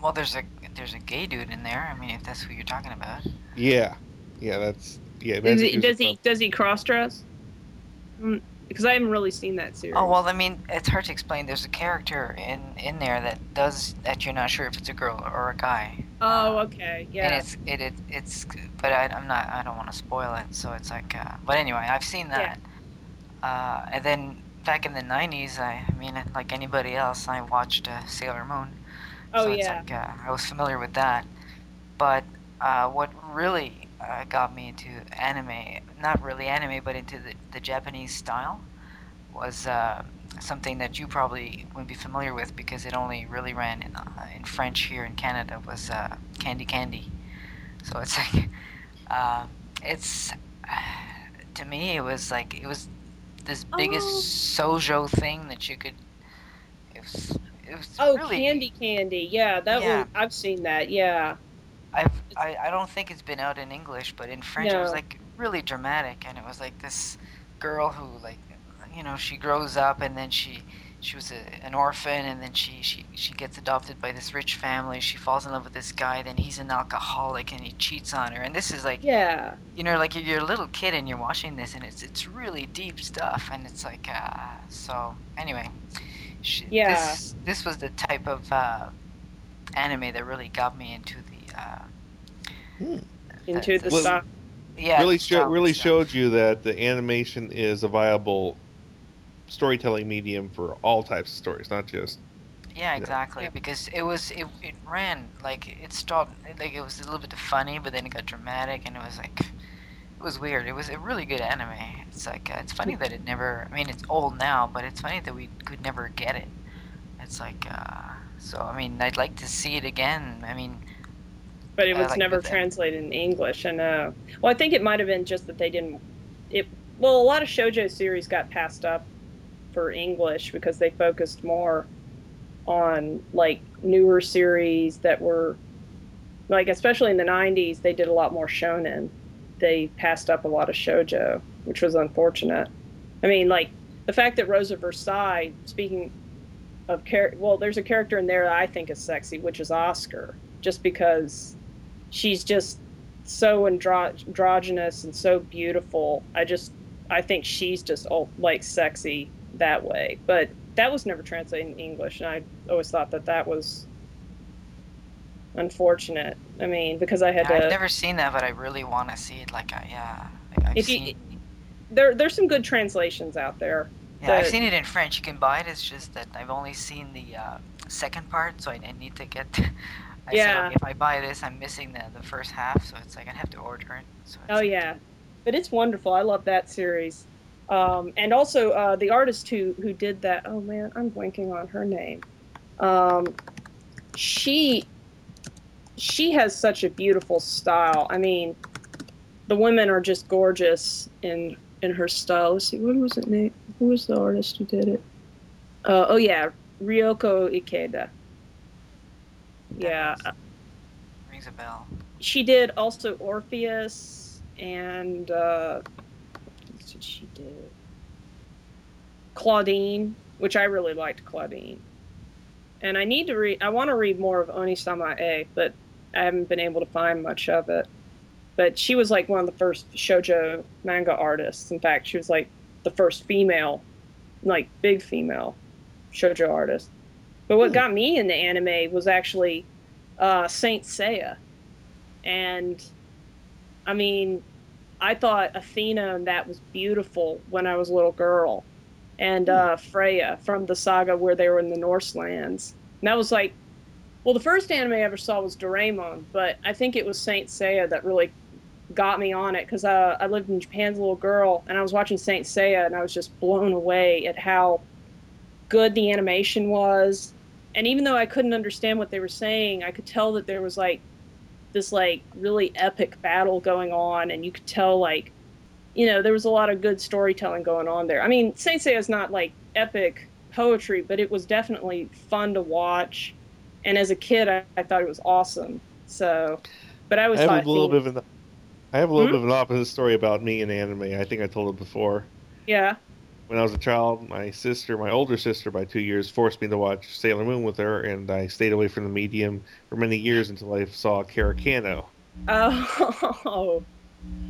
Well, there's a there's a gay dude in there. I mean, if that's who you're talking about. Yeah, yeah, that's yeah. Does Magic he, does User he does he cross dress? Because I haven't really seen that series. Oh well, I mean, it's hard to explain. There's a character in in there that does that. You're not sure if it's a girl or a guy. Oh okay. yeah. And Yeah. it's it, it it's but I, I'm not I don't want to spoil it so it's like uh, but anyway I've seen that uh, and then back in the 90s I, I mean like anybody else I watched uh, Sailor Moon Oh so it's yeah. like uh, I was familiar with that but uh, what really uh, got me into anime not really anime but into the, the Japanese style was uh, something that you probably wouldn't be familiar with because it only really ran in, uh, in French here in Canada was uh, Candy Candy. So it's [laughs] like, uh, it's [sighs] to me it was like it was this biggest shojo thing that you could. It was Oh, really. Candy Candy. Yeah, that Yeah. one. I've seen that. Yeah. I've, I I don't think it's been out in English, but in French it was like really dramatic, and it was like this girl who like, you know, she grows up and then she she was a, an orphan, and then she, she she gets adopted by this rich family. She falls in love with this guy, then he's an alcoholic and he cheats on her, and this is like Yeah. you know like you're a little kid and you're watching this, and it's it's really deep stuff, and it's like uh, so anyway. She, Yeah. This, this was the type of uh, anime that really got me into the uh, Into the Well, style. yeah really show, really stuff. showed you that the animation is a viable storytelling medium for all types of stories, not just Yeah, exactly. Yeah. Because it was it, it ran like it started like it was a little bit funny, but then it got dramatic, and it was like it was weird. It was a really good anime. It's like uh, it's funny that it never. I mean, it's old now, but it's funny that we could never get it. It's like uh, so. I mean, I'd like to see it again. I mean, but it was like never translated in English. I know. Well, I think it might have been just that they didn't. It well, a lot of shojo series got passed up for English because they focused more on like newer series that were like, especially in the '90s, they did a lot more shonen. They passed up a lot of shojo, which was unfortunate. I mean, like the fact that Rosa Versailles, speaking of char- well, there's a character in there that I think is sexy, which is Oscar, just because she's just so andro- androgynous and so beautiful. I just I think she's just all, like sexy that way. But that was never translated in English, and I always thought that that was unfortunate. I mean, because I had yeah, to. I've never seen that, but I really want to see it. Like, uh, yeah, like, I've If you- There, there's some good translations out there. Yeah, I've seen it in French. You can buy it. It's just that I've only seen the uh, second part, so I, I need to get. [laughs] I Yeah. said, okay, if I buy this, I'm missing the, the first half, so it's like I have to order it. So Oh like- yeah, but it's wonderful. I love that series. Um, and also uh, the artist who who did that. Oh man, I'm blanking on her name. Um, she she has such a beautiful style. I mean, the women are just gorgeous in in her style. Let's see, what was it name? Who was the artist who did it? Uh, oh yeah, Ryoko Ikeda. Yeah, Rings a bell. she did also Orpheus and uh, what did she do? Claudine, which I really liked Claudine. And I need to read. I want to read more of Onisama A, but I haven't been able to find much of it. But she was like one of the first shojo manga artists. In fact, she was like the first female, like big female shojo artist. But what Hmm. got me into anime was actually uh, Saint Seiya and I mean, I thought Athena and that was beautiful when I was a little girl, and uh, Freya from the saga where they were in the Norse lands. And that was like, well, the first anime I ever saw was Doraemon, but I think it was Saint Seiya that really got me on it because uh, I lived in Japan as a little girl, and I was watching Saint Seiya, and I was just blown away at how good the animation was. And even though I couldn't understand what they were saying, I could tell that there was like this like really epic battle going on and you could tell like you know there was a lot of good storytelling going on there i mean saint Seiya is not like epic poetry but it was definitely fun to watch and as a kid i, I thought it was awesome so but i I was have a little bit of an, I have a little Hmm? bit of an opposite story about me and anime. I think I told it before. yeah When I was a child, my sister, my older sister by two years, forced me to watch Sailor Moon with her, and I stayed away from the medium for many years until I saw KareKano. oh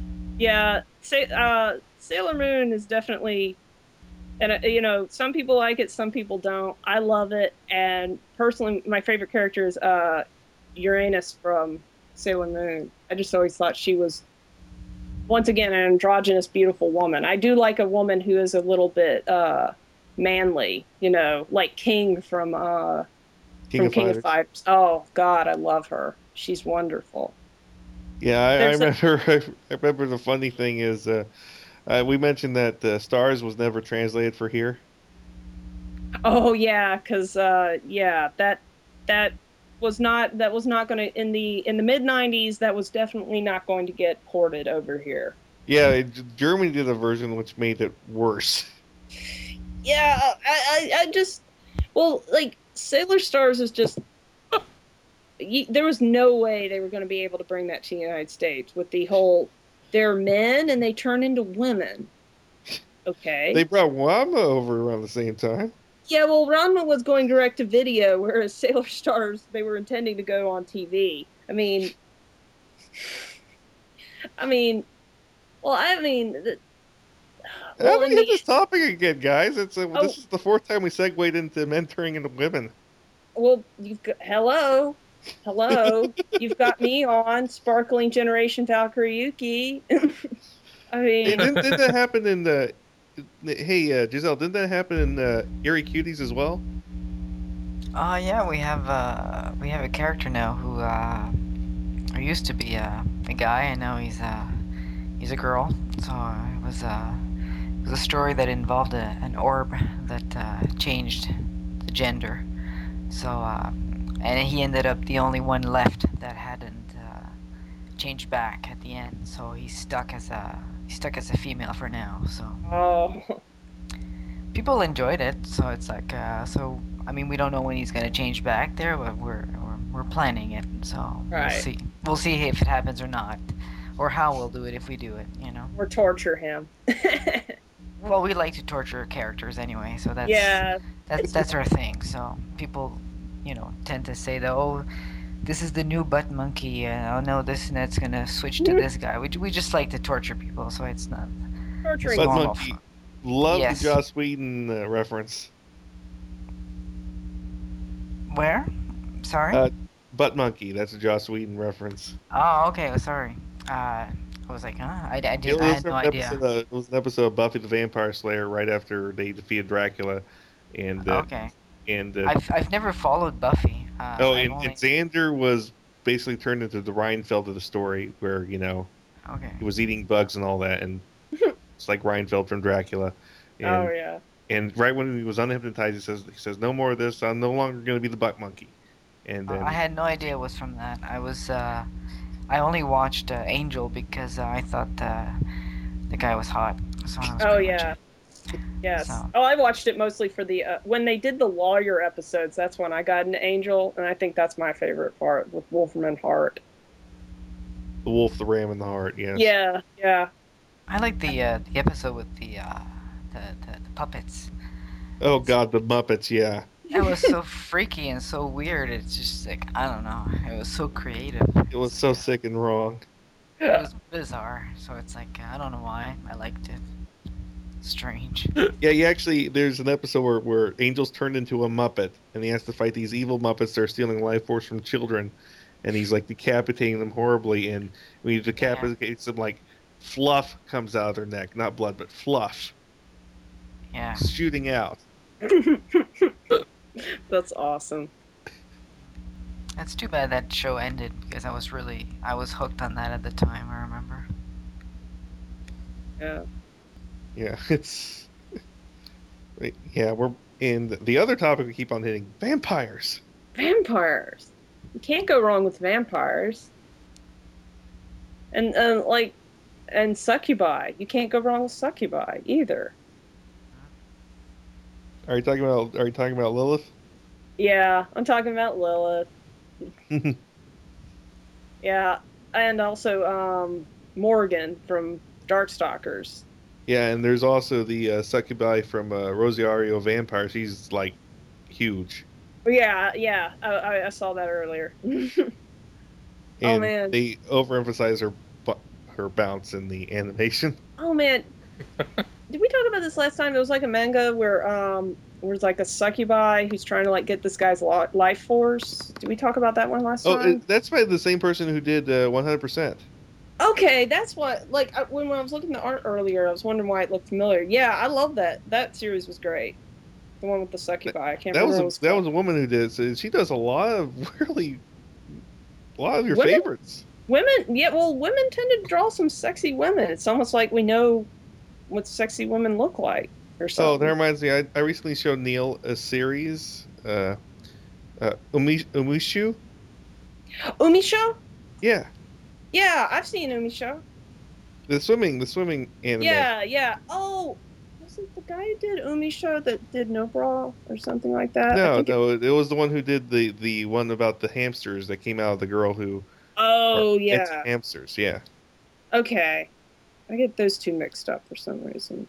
[laughs] yeah Sa- uh, sailor moon is definitely and uh, you know some people like it some people don't. I love it. And personally my favorite character is uh uranus from sailor moon. I just always thought she was once again an androgynous beautiful woman. I do like a woman who is a little bit uh manly you know like king from uh King from of king Fighters. of fighters. Oh god i love her. She's wonderful. Yeah, I, I remember. [laughs] I remember the funny thing is, uh, we mentioned that uh, Stars was never translated for here. Oh yeah, because uh, yeah, that that was not that was not going to in the in the mid '90s. That was definitely not going to get ported over here. Yeah, it, Germany did a version which made it worse. [laughs] Yeah, I, I, I just well, like Sailor Stars is just. [gasps] There was no way they were going to be able to bring that to the United States with the whole they're men and they turn into women. Okay. They brought Ranma over around the same time. Yeah, well, Ranma was going direct to video, whereas [laughs] Sailor Stars they were intending to go on TV. I mean, I mean, well, I mean, the, well, How do in we hit this topic again, guys? It's uh, Oh. this is the fourth time we segued into men turning into women. well, you've got hello, hello, you've got me on sparkling generation Valkyrie Yuki. [laughs] I Hey, mean, didn't, didn't that happen in the? Hey, uh, Gisèle, didn't that happen in uh, Eerie Cuties as well? Uh, yeah, we have uh, we have a character now who uh, who used to be uh, a guy, and now he's uh, he's a girl. So uh, it was uh, it was a story that involved a, an orb that uh, changed the gender. So uh, and he ended up the only one left that hadn't uh, changed back at the end. So he's stuck as a he's stuck as a female for now. So oh, [laughs] people enjoyed it, so it's like, uh, so I mean, we don't know when he's gonna change back there, but we're we're, we're planning it, so Right. we'll see. We'll see if it happens or not, or how we'll do it if we do it. You know. or torture him. [laughs] Well, we like to torture characters anyway, so that's yeah, that's that's our thing. So people, you know, tend to say that oh. This is the new butt monkey. Uh, oh no, this and that's gonna switch to this guy. We, we just like to torture people, so it's not. torturing. Butt Monkey. fun. Love Yes. the Joss Whedon uh, reference. Where? Sorry. Uh, Butt Monkey. That's a Joss Whedon reference. oh, okay. Sorry. Uh, I was like, huh? I, I, It did, was, I had an no idea. episode of, it was an episode of Buffy the Vampire Slayer right after they defeated Dracula, and uh, Okay. And uh, I've I've never followed Buffy. Uh, oh, and, only- and Xander was basically turned into the Renfield of the story, where you know Okay. He was eating bugs and all that, and [laughs] it's like Renfield from Dracula. And, oh yeah. and right when he was unhypnotized, he says, "He says no more of this. I'm no longer going to be the buck monkey." And Uh, I had no idea it was from that. I was, uh, I only watched uh, Angel because uh, I thought uh, the guy was hot. So that was Oh pretty much yeah. It. Yes. So- Oh, I watched it mostly for the uh, when they did the lawyer episodes. That's when I got an Angel, and I think that's my favorite part with Wolfram and Hart. the wolf, the ram, and the heart. Yes. Yeah, yeah. I like the uh, the episode with the, uh, the, the the puppets. Oh God, the Muppets. Yeah. That was so [laughs] freaky and so weird. It's just like I don't know. It was so creative. It was so sick and wrong. It was bizarre. So it's like I don't know why I liked it. Strange. Yeah, you actually there's an episode where, where Angel's turned into a Muppet and he has to fight these evil Muppets that are stealing life force from children and he's like decapitating them horribly and when he decapitates them like fluff comes out of their neck. Not blood, but fluff Yeah. shooting out. [laughs] That's awesome. That's too bad that show ended because I was really I was hooked on that at the time. I remember. Yeah. Yeah, [laughs] it's yeah, we're in the other topic we keep on hitting vampires. Vampires. You can't go wrong with vampires. And uh, like, and succubi. You can't go wrong with succubi either. Are you talking about are you talking about Lilith? Yeah, I'm talking about Lilith. [laughs] Yeah, and also um, Morrigan from Darkstalkers. Yeah, and there's also the uh, succubi from uh, Rosario Vampire. She's like huge. Yeah, yeah, I, I, saw that earlier. [laughs] Oh, And man. they overemphasize her her bounce in the animation. [laughs] oh man, did we talk about this last time? It was like a manga where um, where it's like a succubi who's trying to like get this guy's life force. Did we talk about that one last Oh, time? it, that's by the same person who did uh, 100%. Okay, that's what. Like when, when I was looking at the art earlier, I was wondering why it looked familiar. Yeah, I love that. That series was great. The one with the succubi. I can't That remember. was a, was that was a woman who did. it. So she does a lot of [laughs] really, a lot of your Women? favorites. Women, yeah, well, women tend to draw some sexy women. It's almost like we know what sexy women look like, or something. Oh, that reminds me. I, I recently showed Neil a series, uh, uh, Umi, Umushu. Umisho? Yeah, Yeah, I've seen Umisho. the swimming, the swimming anime. Yeah, yeah. Oh, was it the guy who did Umisho that did No Bra or something like that? I No, it- no, it was the one who did the the one about the hamsters that came out of the girl who. Oh, yeah. Hamsters. Yeah. Okay. I get those two mixed up for some reason.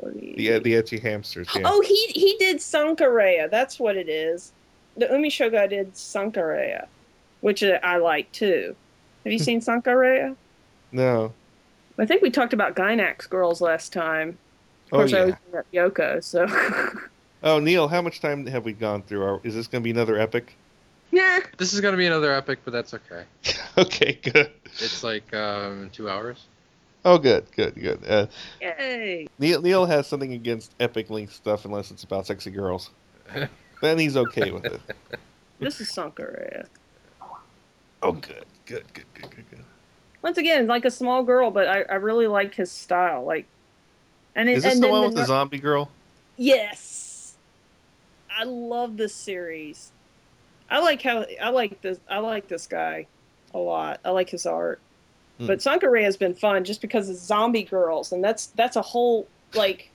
20... The the ecchi hamsters. Yeah. Oh, he he did Sankarea. That's what it is. The Umisho guy did Sankarea, which I like too. Have you seen Sankarea? No. I think we talked about Gainax girls last time. Of Oh course, I yeah. always bring up Yoko, so. [laughs] Oh Neil, how much time have we gone through? Are, is this going to be another epic? yeah. This is gonna be another epic, but that's okay. [laughs] okay, good. It's like um, two hours. Oh, good, good, good. Uh, Yay. Neil Neil has something against epic length stuff unless it's about sexy girls. [laughs] then he's okay with it. This is Sankarea. Oh, good, good, good, good, good, good. Once again, like a small girl, but I, I really like his style. Like, and it, Is this and the one with the nu- zombie girl? Yes, I love this series. I like how I like this. I like this guy a lot. I like his art. Hmm. But Sankarea has been fun just because it's zombie girls, and that's that's a whole like.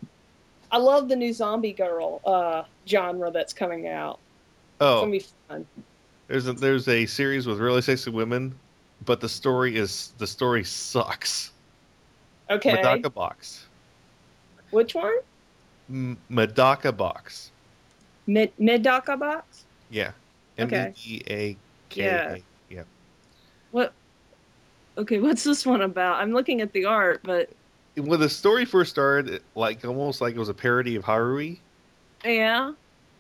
I love the new zombie girl uh, genre that's coming out. It's Oh, gonna be fun. there's a, there's a series with really sexy women, but the story is the story sucks. Okay, Medaka Box. which one? M- Medaka Box. Mid Midaka box. Yeah. M. E D A K Yeah. What? Okay, what's this one about? I'm looking at the art, but When the story first started, like almost like it was a parody of Haruhi, yeah.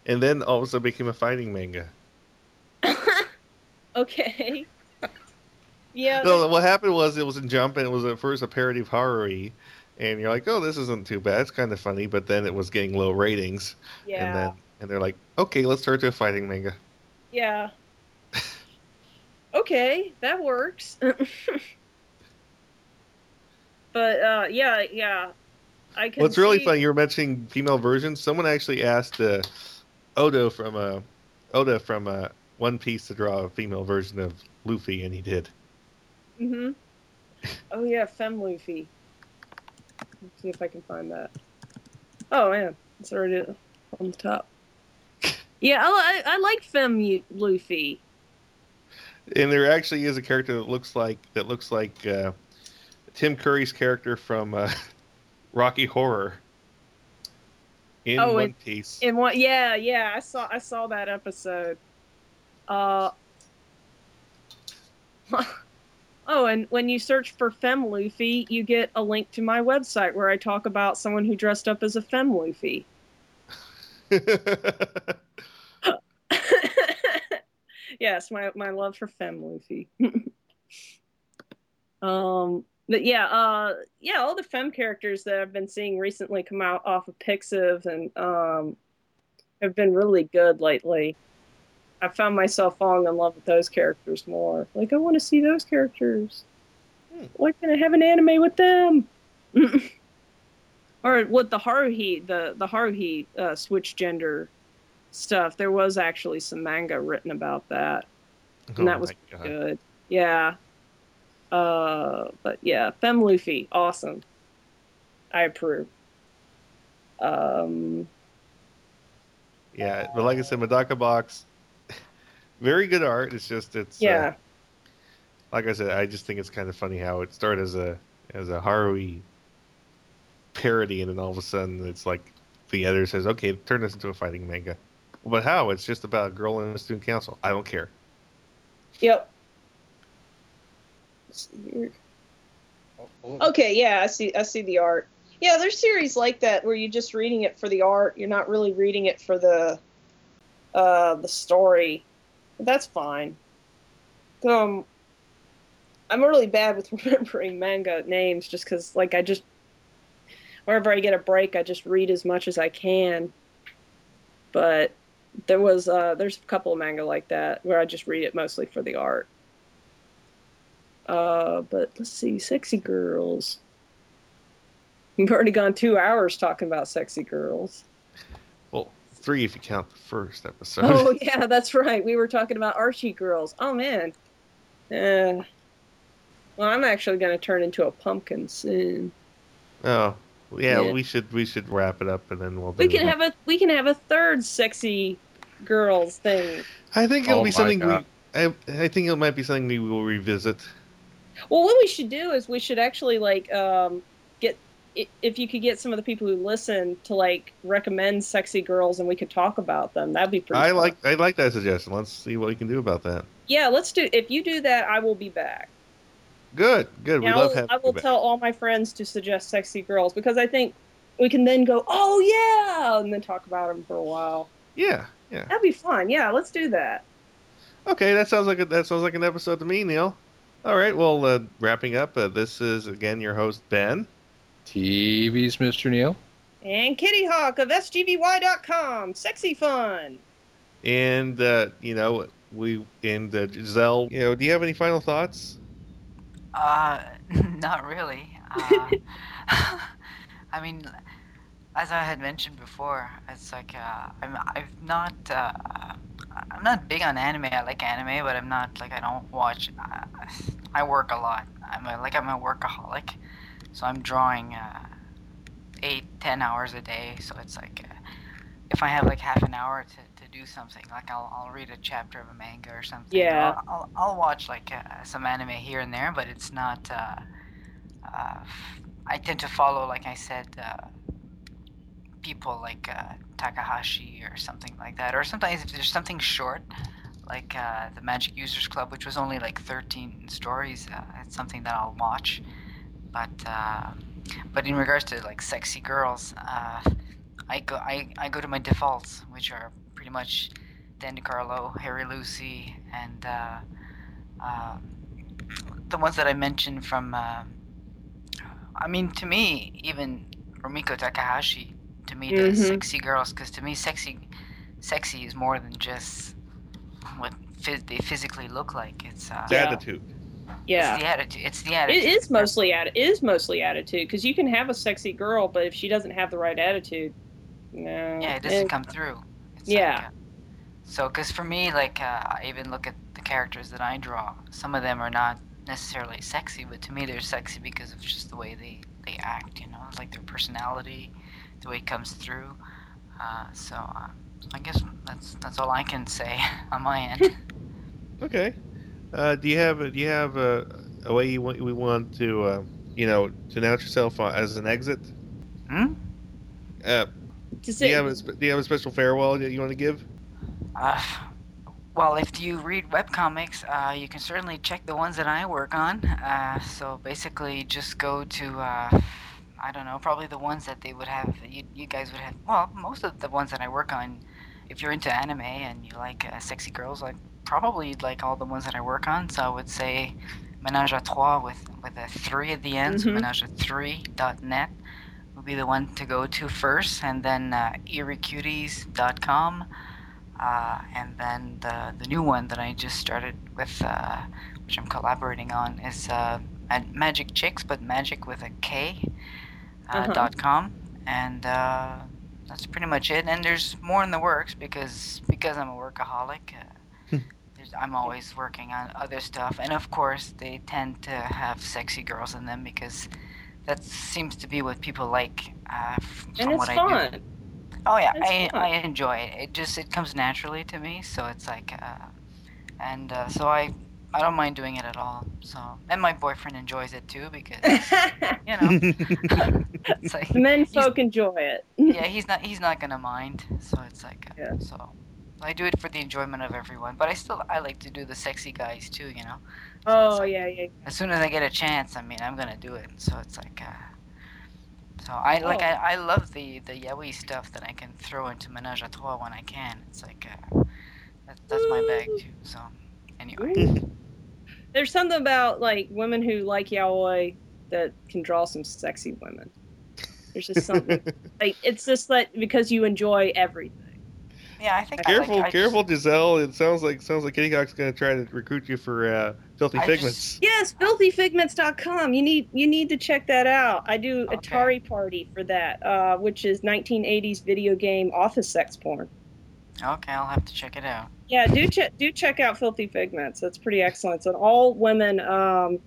and then all of a sudden became a fighting manga. [laughs] okay. Yeah. No, what happened was it was in Jump, and it was at first a parody of Haruhi, and you're like, oh, this isn't too bad. It's kind of funny, but then it was getting low ratings, and yeah. then and they're like, okay, let's turn to a fighting manga. Yeah. [laughs] okay, that works. [laughs] but uh, yeah, yeah, I can. Well, it's really see- funny. You were mentioning female versions. Someone actually asked uh, Odo from uh, Oda from uh, One Piece to draw a female version of Luffy, and he did. Mm-hmm. Oh yeah, Fem Luffy. Let's see if I can find that. Oh man, it's already on the top. Yeah, I, I like Fem Lu- Luffy. And there actually is a character that looks like that looks like uh, Tim Curry's character from uh, [laughs] Rocky Horror in Oh, One in- Piece. In what? Yeah, yeah, I saw I saw that episode. Uh. [laughs] [laughs] And when you search for Fem Luffy, you get a link to my website where I talk about someone who dressed up as a Fem Luffy. [laughs] yes, my my love for Fem Luffy. [laughs] um, but yeah, uh, yeah, all the Fem characters that I've been seeing recently come out off of Pixiv and um, have been really good lately. I found myself falling in love with those characters more. Like, I want to see those characters. Hmm. Why can't I have an anime with them? [laughs] or with the Haruhi, the the Haruhi uh, switch gender stuff. There was actually some manga written about that, and Oh that was good. Yeah. Uh, but yeah, Fem Luffy, awesome. I approve. Um, Yeah, but like I said, Medaka Box, very good art. It's just it's uh, yeah, like I said, I just think it's kind of funny how it started as a as a Haruhi parody, and then all of a sudden it's like the editor says, "Okay, turn this into a fighting manga." But how? It's just about a girl in a student council. I don't care. yep. Let's see here. Okay, yeah, I see. I see the art. Yeah, there's series like that where you're just reading it for the art. You're not really reading it for the uh, the story. That's fine. Um, I'm really bad with [laughs] remembering manga names, just because, like, I just wherever I get a break, I just read as much as I can. But there was uh, there's a couple of manga like that where I just read it mostly for the art. Uh, but let's see, sexy girls. We've already gone two hours talking about sexy girls. Well, three if you count the first episode. Oh [laughs] yeah, that's right. We were talking about Archie girls. Oh man. Uh, well, I'm actually going to turn into a pumpkin soon. Oh, yeah, Yeah. We should we should wrap it up, and then we'll. We do can have a we can have a third sexy girls thing. I think it'll Oh be my something. We, I I think it might be something we will revisit. Well, what we should do is we should actually like um, get i- if you could get some of the people who listen to like recommend sexy girls and we could talk about them. That'd be pretty. I fun. like I like that suggestion. Let's see what we can do about that. Yeah, let's do. If you do that, I will be back. Good, good. We love having I will tell all my friends to suggest sexy girls because I think we can then go, oh yeah, and then talk about them for a while. Yeah, yeah. That'd be fun. Yeah, let's do that. Okay, that sounds like a, that sounds like an episode to me, Neil. All right, well, uh, wrapping up. Uh, this is again your host Ben. TV's Mr. Neil. And Kittyhawk of SGBY.com. Sexy fun. And uh, you know we and uh, Gisèle. You know, do you have any final thoughts? Uh, [laughs] not really. Uh, [laughs] I mean, as I had mentioned before, it's like uh, I'm I've not uh, I'm not big on anime. I like anime, but I'm not like I don't watch. Uh, I work a lot. I'm a, like I'm a workaholic, so I'm drawing uh, eight ten hours a day. So it's like uh, if I have like half an hour to, to do something, like I'll I'll read a chapter of a manga or something. Yeah. I'll I'll, I'll watch like uh, some anime here and there, but it's not. Uh, uh, I tend to follow, like I said, uh, people like uh, Takahashi or something like that. Or sometimes if there's something short, like uh, the Magic Users Club, which was only like 13 stories, uh, it's something that I'll watch. But uh, but in regards to like sexy girls, uh, I go I, I go to my defaults, which are pretty much Dan DeCarlo, Harry Lucey, and uh, um, the ones that I mentioned from. Uh, I mean, to me, even Rumiko Takahashi, to me, the Mhm. sexy girls, because to me, sexy, sexy is more than just what phys- they physically look like. It's uh, The Yeah. attitude. Yeah. It's the attitude. It's the attitude. is mostly atti- it is mostly attitude because you can have a sexy girl, but if she doesn't have the right attitude, no. Yeah, it doesn't And- come through. It's Yeah. Like, uh, so, because for me, like, uh, I even look at the characters that I draw. Some of them are not necessarily sexy, but to me, they're sexy because of just the way they they act. You know, like their personality, the way it comes through. Uh, so, uh, I guess that's that's all I can say [laughs] on my end. [laughs] Okay. Uh, do you have a, do you have a, a way you want we want to uh, you know to announce yourself uh, as an exit? hmm? Uh, Just do you have a do you have a special farewell that you want to give? Uh, well, if you read webcomics, uh, you can certainly check the ones that I work on. Uh, so basically, just go to, uh, I don't know, probably the ones that they would have, you, you guys would have, well, most of the ones that I work on, if you're into anime and you like uh, sexy girls, like probably like all the ones that I work on. So I would say Menage a Trois with, with a 3 at the end, so Mhm. menage3.net would be the one to go to first, and then uh, eeriecuties.com. Uh, and then the, the new one that I just started with, uh, which I'm collaborating on, is uh, Mag- Magic Chicks, but magic with a K, uh, Uh-huh. dot com. And uh, that's pretty much it. And there's more in the works because because I'm a workaholic. I'm always working on other stuff, and of course they tend to have sexy girls in them because that seems to be what people like. Uh, and from it's what I do. fun. Oh yeah, It's I fun. I enjoy it. It just it comes naturally to me, so it's like, uh, and uh, so I I don't mind doing it at all. So and my boyfriend enjoys it too because [laughs] you know [laughs] it's like Men folk enjoy it. yeah he's not he's not gonna mind. So it's like uh, Yeah. so I do it for the enjoyment of everyone. But I still I like to do the sexy guys too. You know. So Oh like- yeah, yeah. as soon as I get a chance, I mean, I'm gonna do it. So it's like, uh, so I like Oh. I, I love the the yaoi stuff that I can throw into Menage a Trois when I can. It's like, uh, that, that's my bag too. So anyway, There's something about like women who like yaoi that can draw some sexy women. There's just something [laughs] like it's just that because you enjoy everything. Yeah, I think I careful, like, I careful, Gisèle. It sounds like sounds like Kittyhawk's going to try to recruit you for uh, filthy I figments. Yes, filthyfigments.com. You need you need to check that out. I do Okay. Atari Party for that, uh, which is 1980s video game office sex porn. Okay, I'll have to check it out. Yeah, do check do check out Filthy Figments. That's pretty excellent. It's an all women um,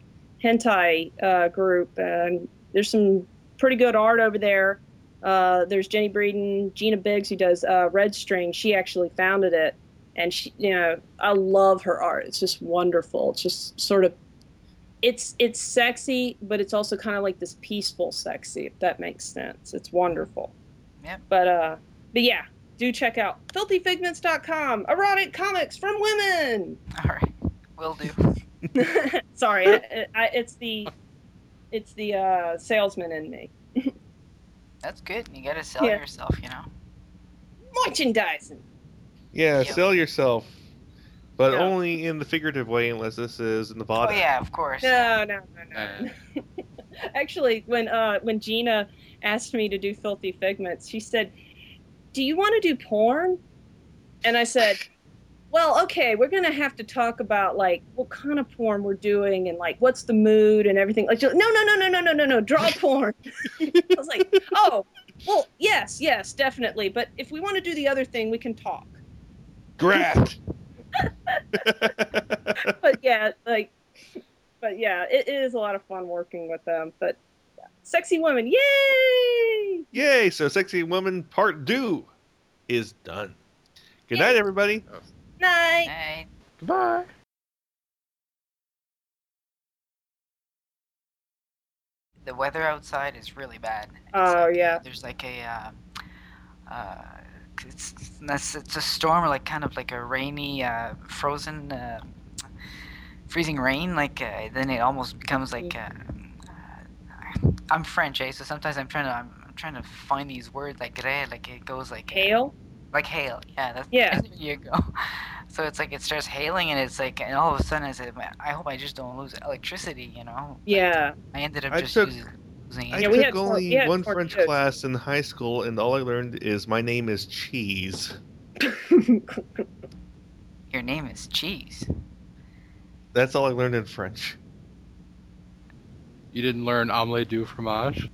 hentai uh, group, and there's some pretty good art over there. Uh, there's Jenny Breeden, Gina Biggs, who does uh, Red String. She actually founded it, and she, you know, I love her art. It's just wonderful. It's just sort of, it's it's sexy, but it's also kind of like this peaceful sexy, if that makes sense. It's wonderful. Yep. But uh, but yeah, do check out filthyfigments.com. Erotic comics from women. All right, will do. [laughs] Sorry, I, I, it's the it's the uh, salesman in me. [laughs] That's good. You gotta sell Yeah. yourself, you know. Merchandising. Yeah, Yeah. sell yourself, but Yeah. only in the figurative way, unless this is in the Oh body. yeah, of course. No, no, no, Uh, no. [laughs] Actually, when uh, when Gina asked me to do Filthy Figments, she said, "Do you want to do porn?" And I said, "Well, okay, we're gonna have to talk about like what kind of porn we're doing and like what's the mood and everything." Like, no, no, no, no, no, no, no, no, draw porn. [laughs] I was like, "Oh, well, yes, yes, definitely. But if we want to do the other thing, we can talk." Grat. [laughs] but yeah, like, but yeah, it, it is a lot of fun working with them. But yeah. sexy women, yay! Yay! So, sexy woman part two is done. Good night, everybody. Night. Hey, Goodbye. the weather outside is really bad. It's Oh, like, yeah. There's like a uh, uh, it's it's it's a storm, like kind of like a rainy, uh, frozen, uh, freezing rain. Like uh, then it almost becomes like. Uh, I'm French, eh? So sometimes I'm trying to I'm, I'm trying to find these words like gré, like it goes like uh, Hail. Like hail. Yeah, that's Yeah. [laughs] there you go. So it's like it starts hailing, and it's like, and all of a sudden I said, I hope I just don't lose electricity, you know. Yeah. I ended up I just took- using, losing I Yeah, we took had tor- only we had one French tornadoes. class in high school, and all I learned is my name is Cheese. [laughs] Your name is Cheese. That's all I learned in French. You didn't learn omelette du fromage?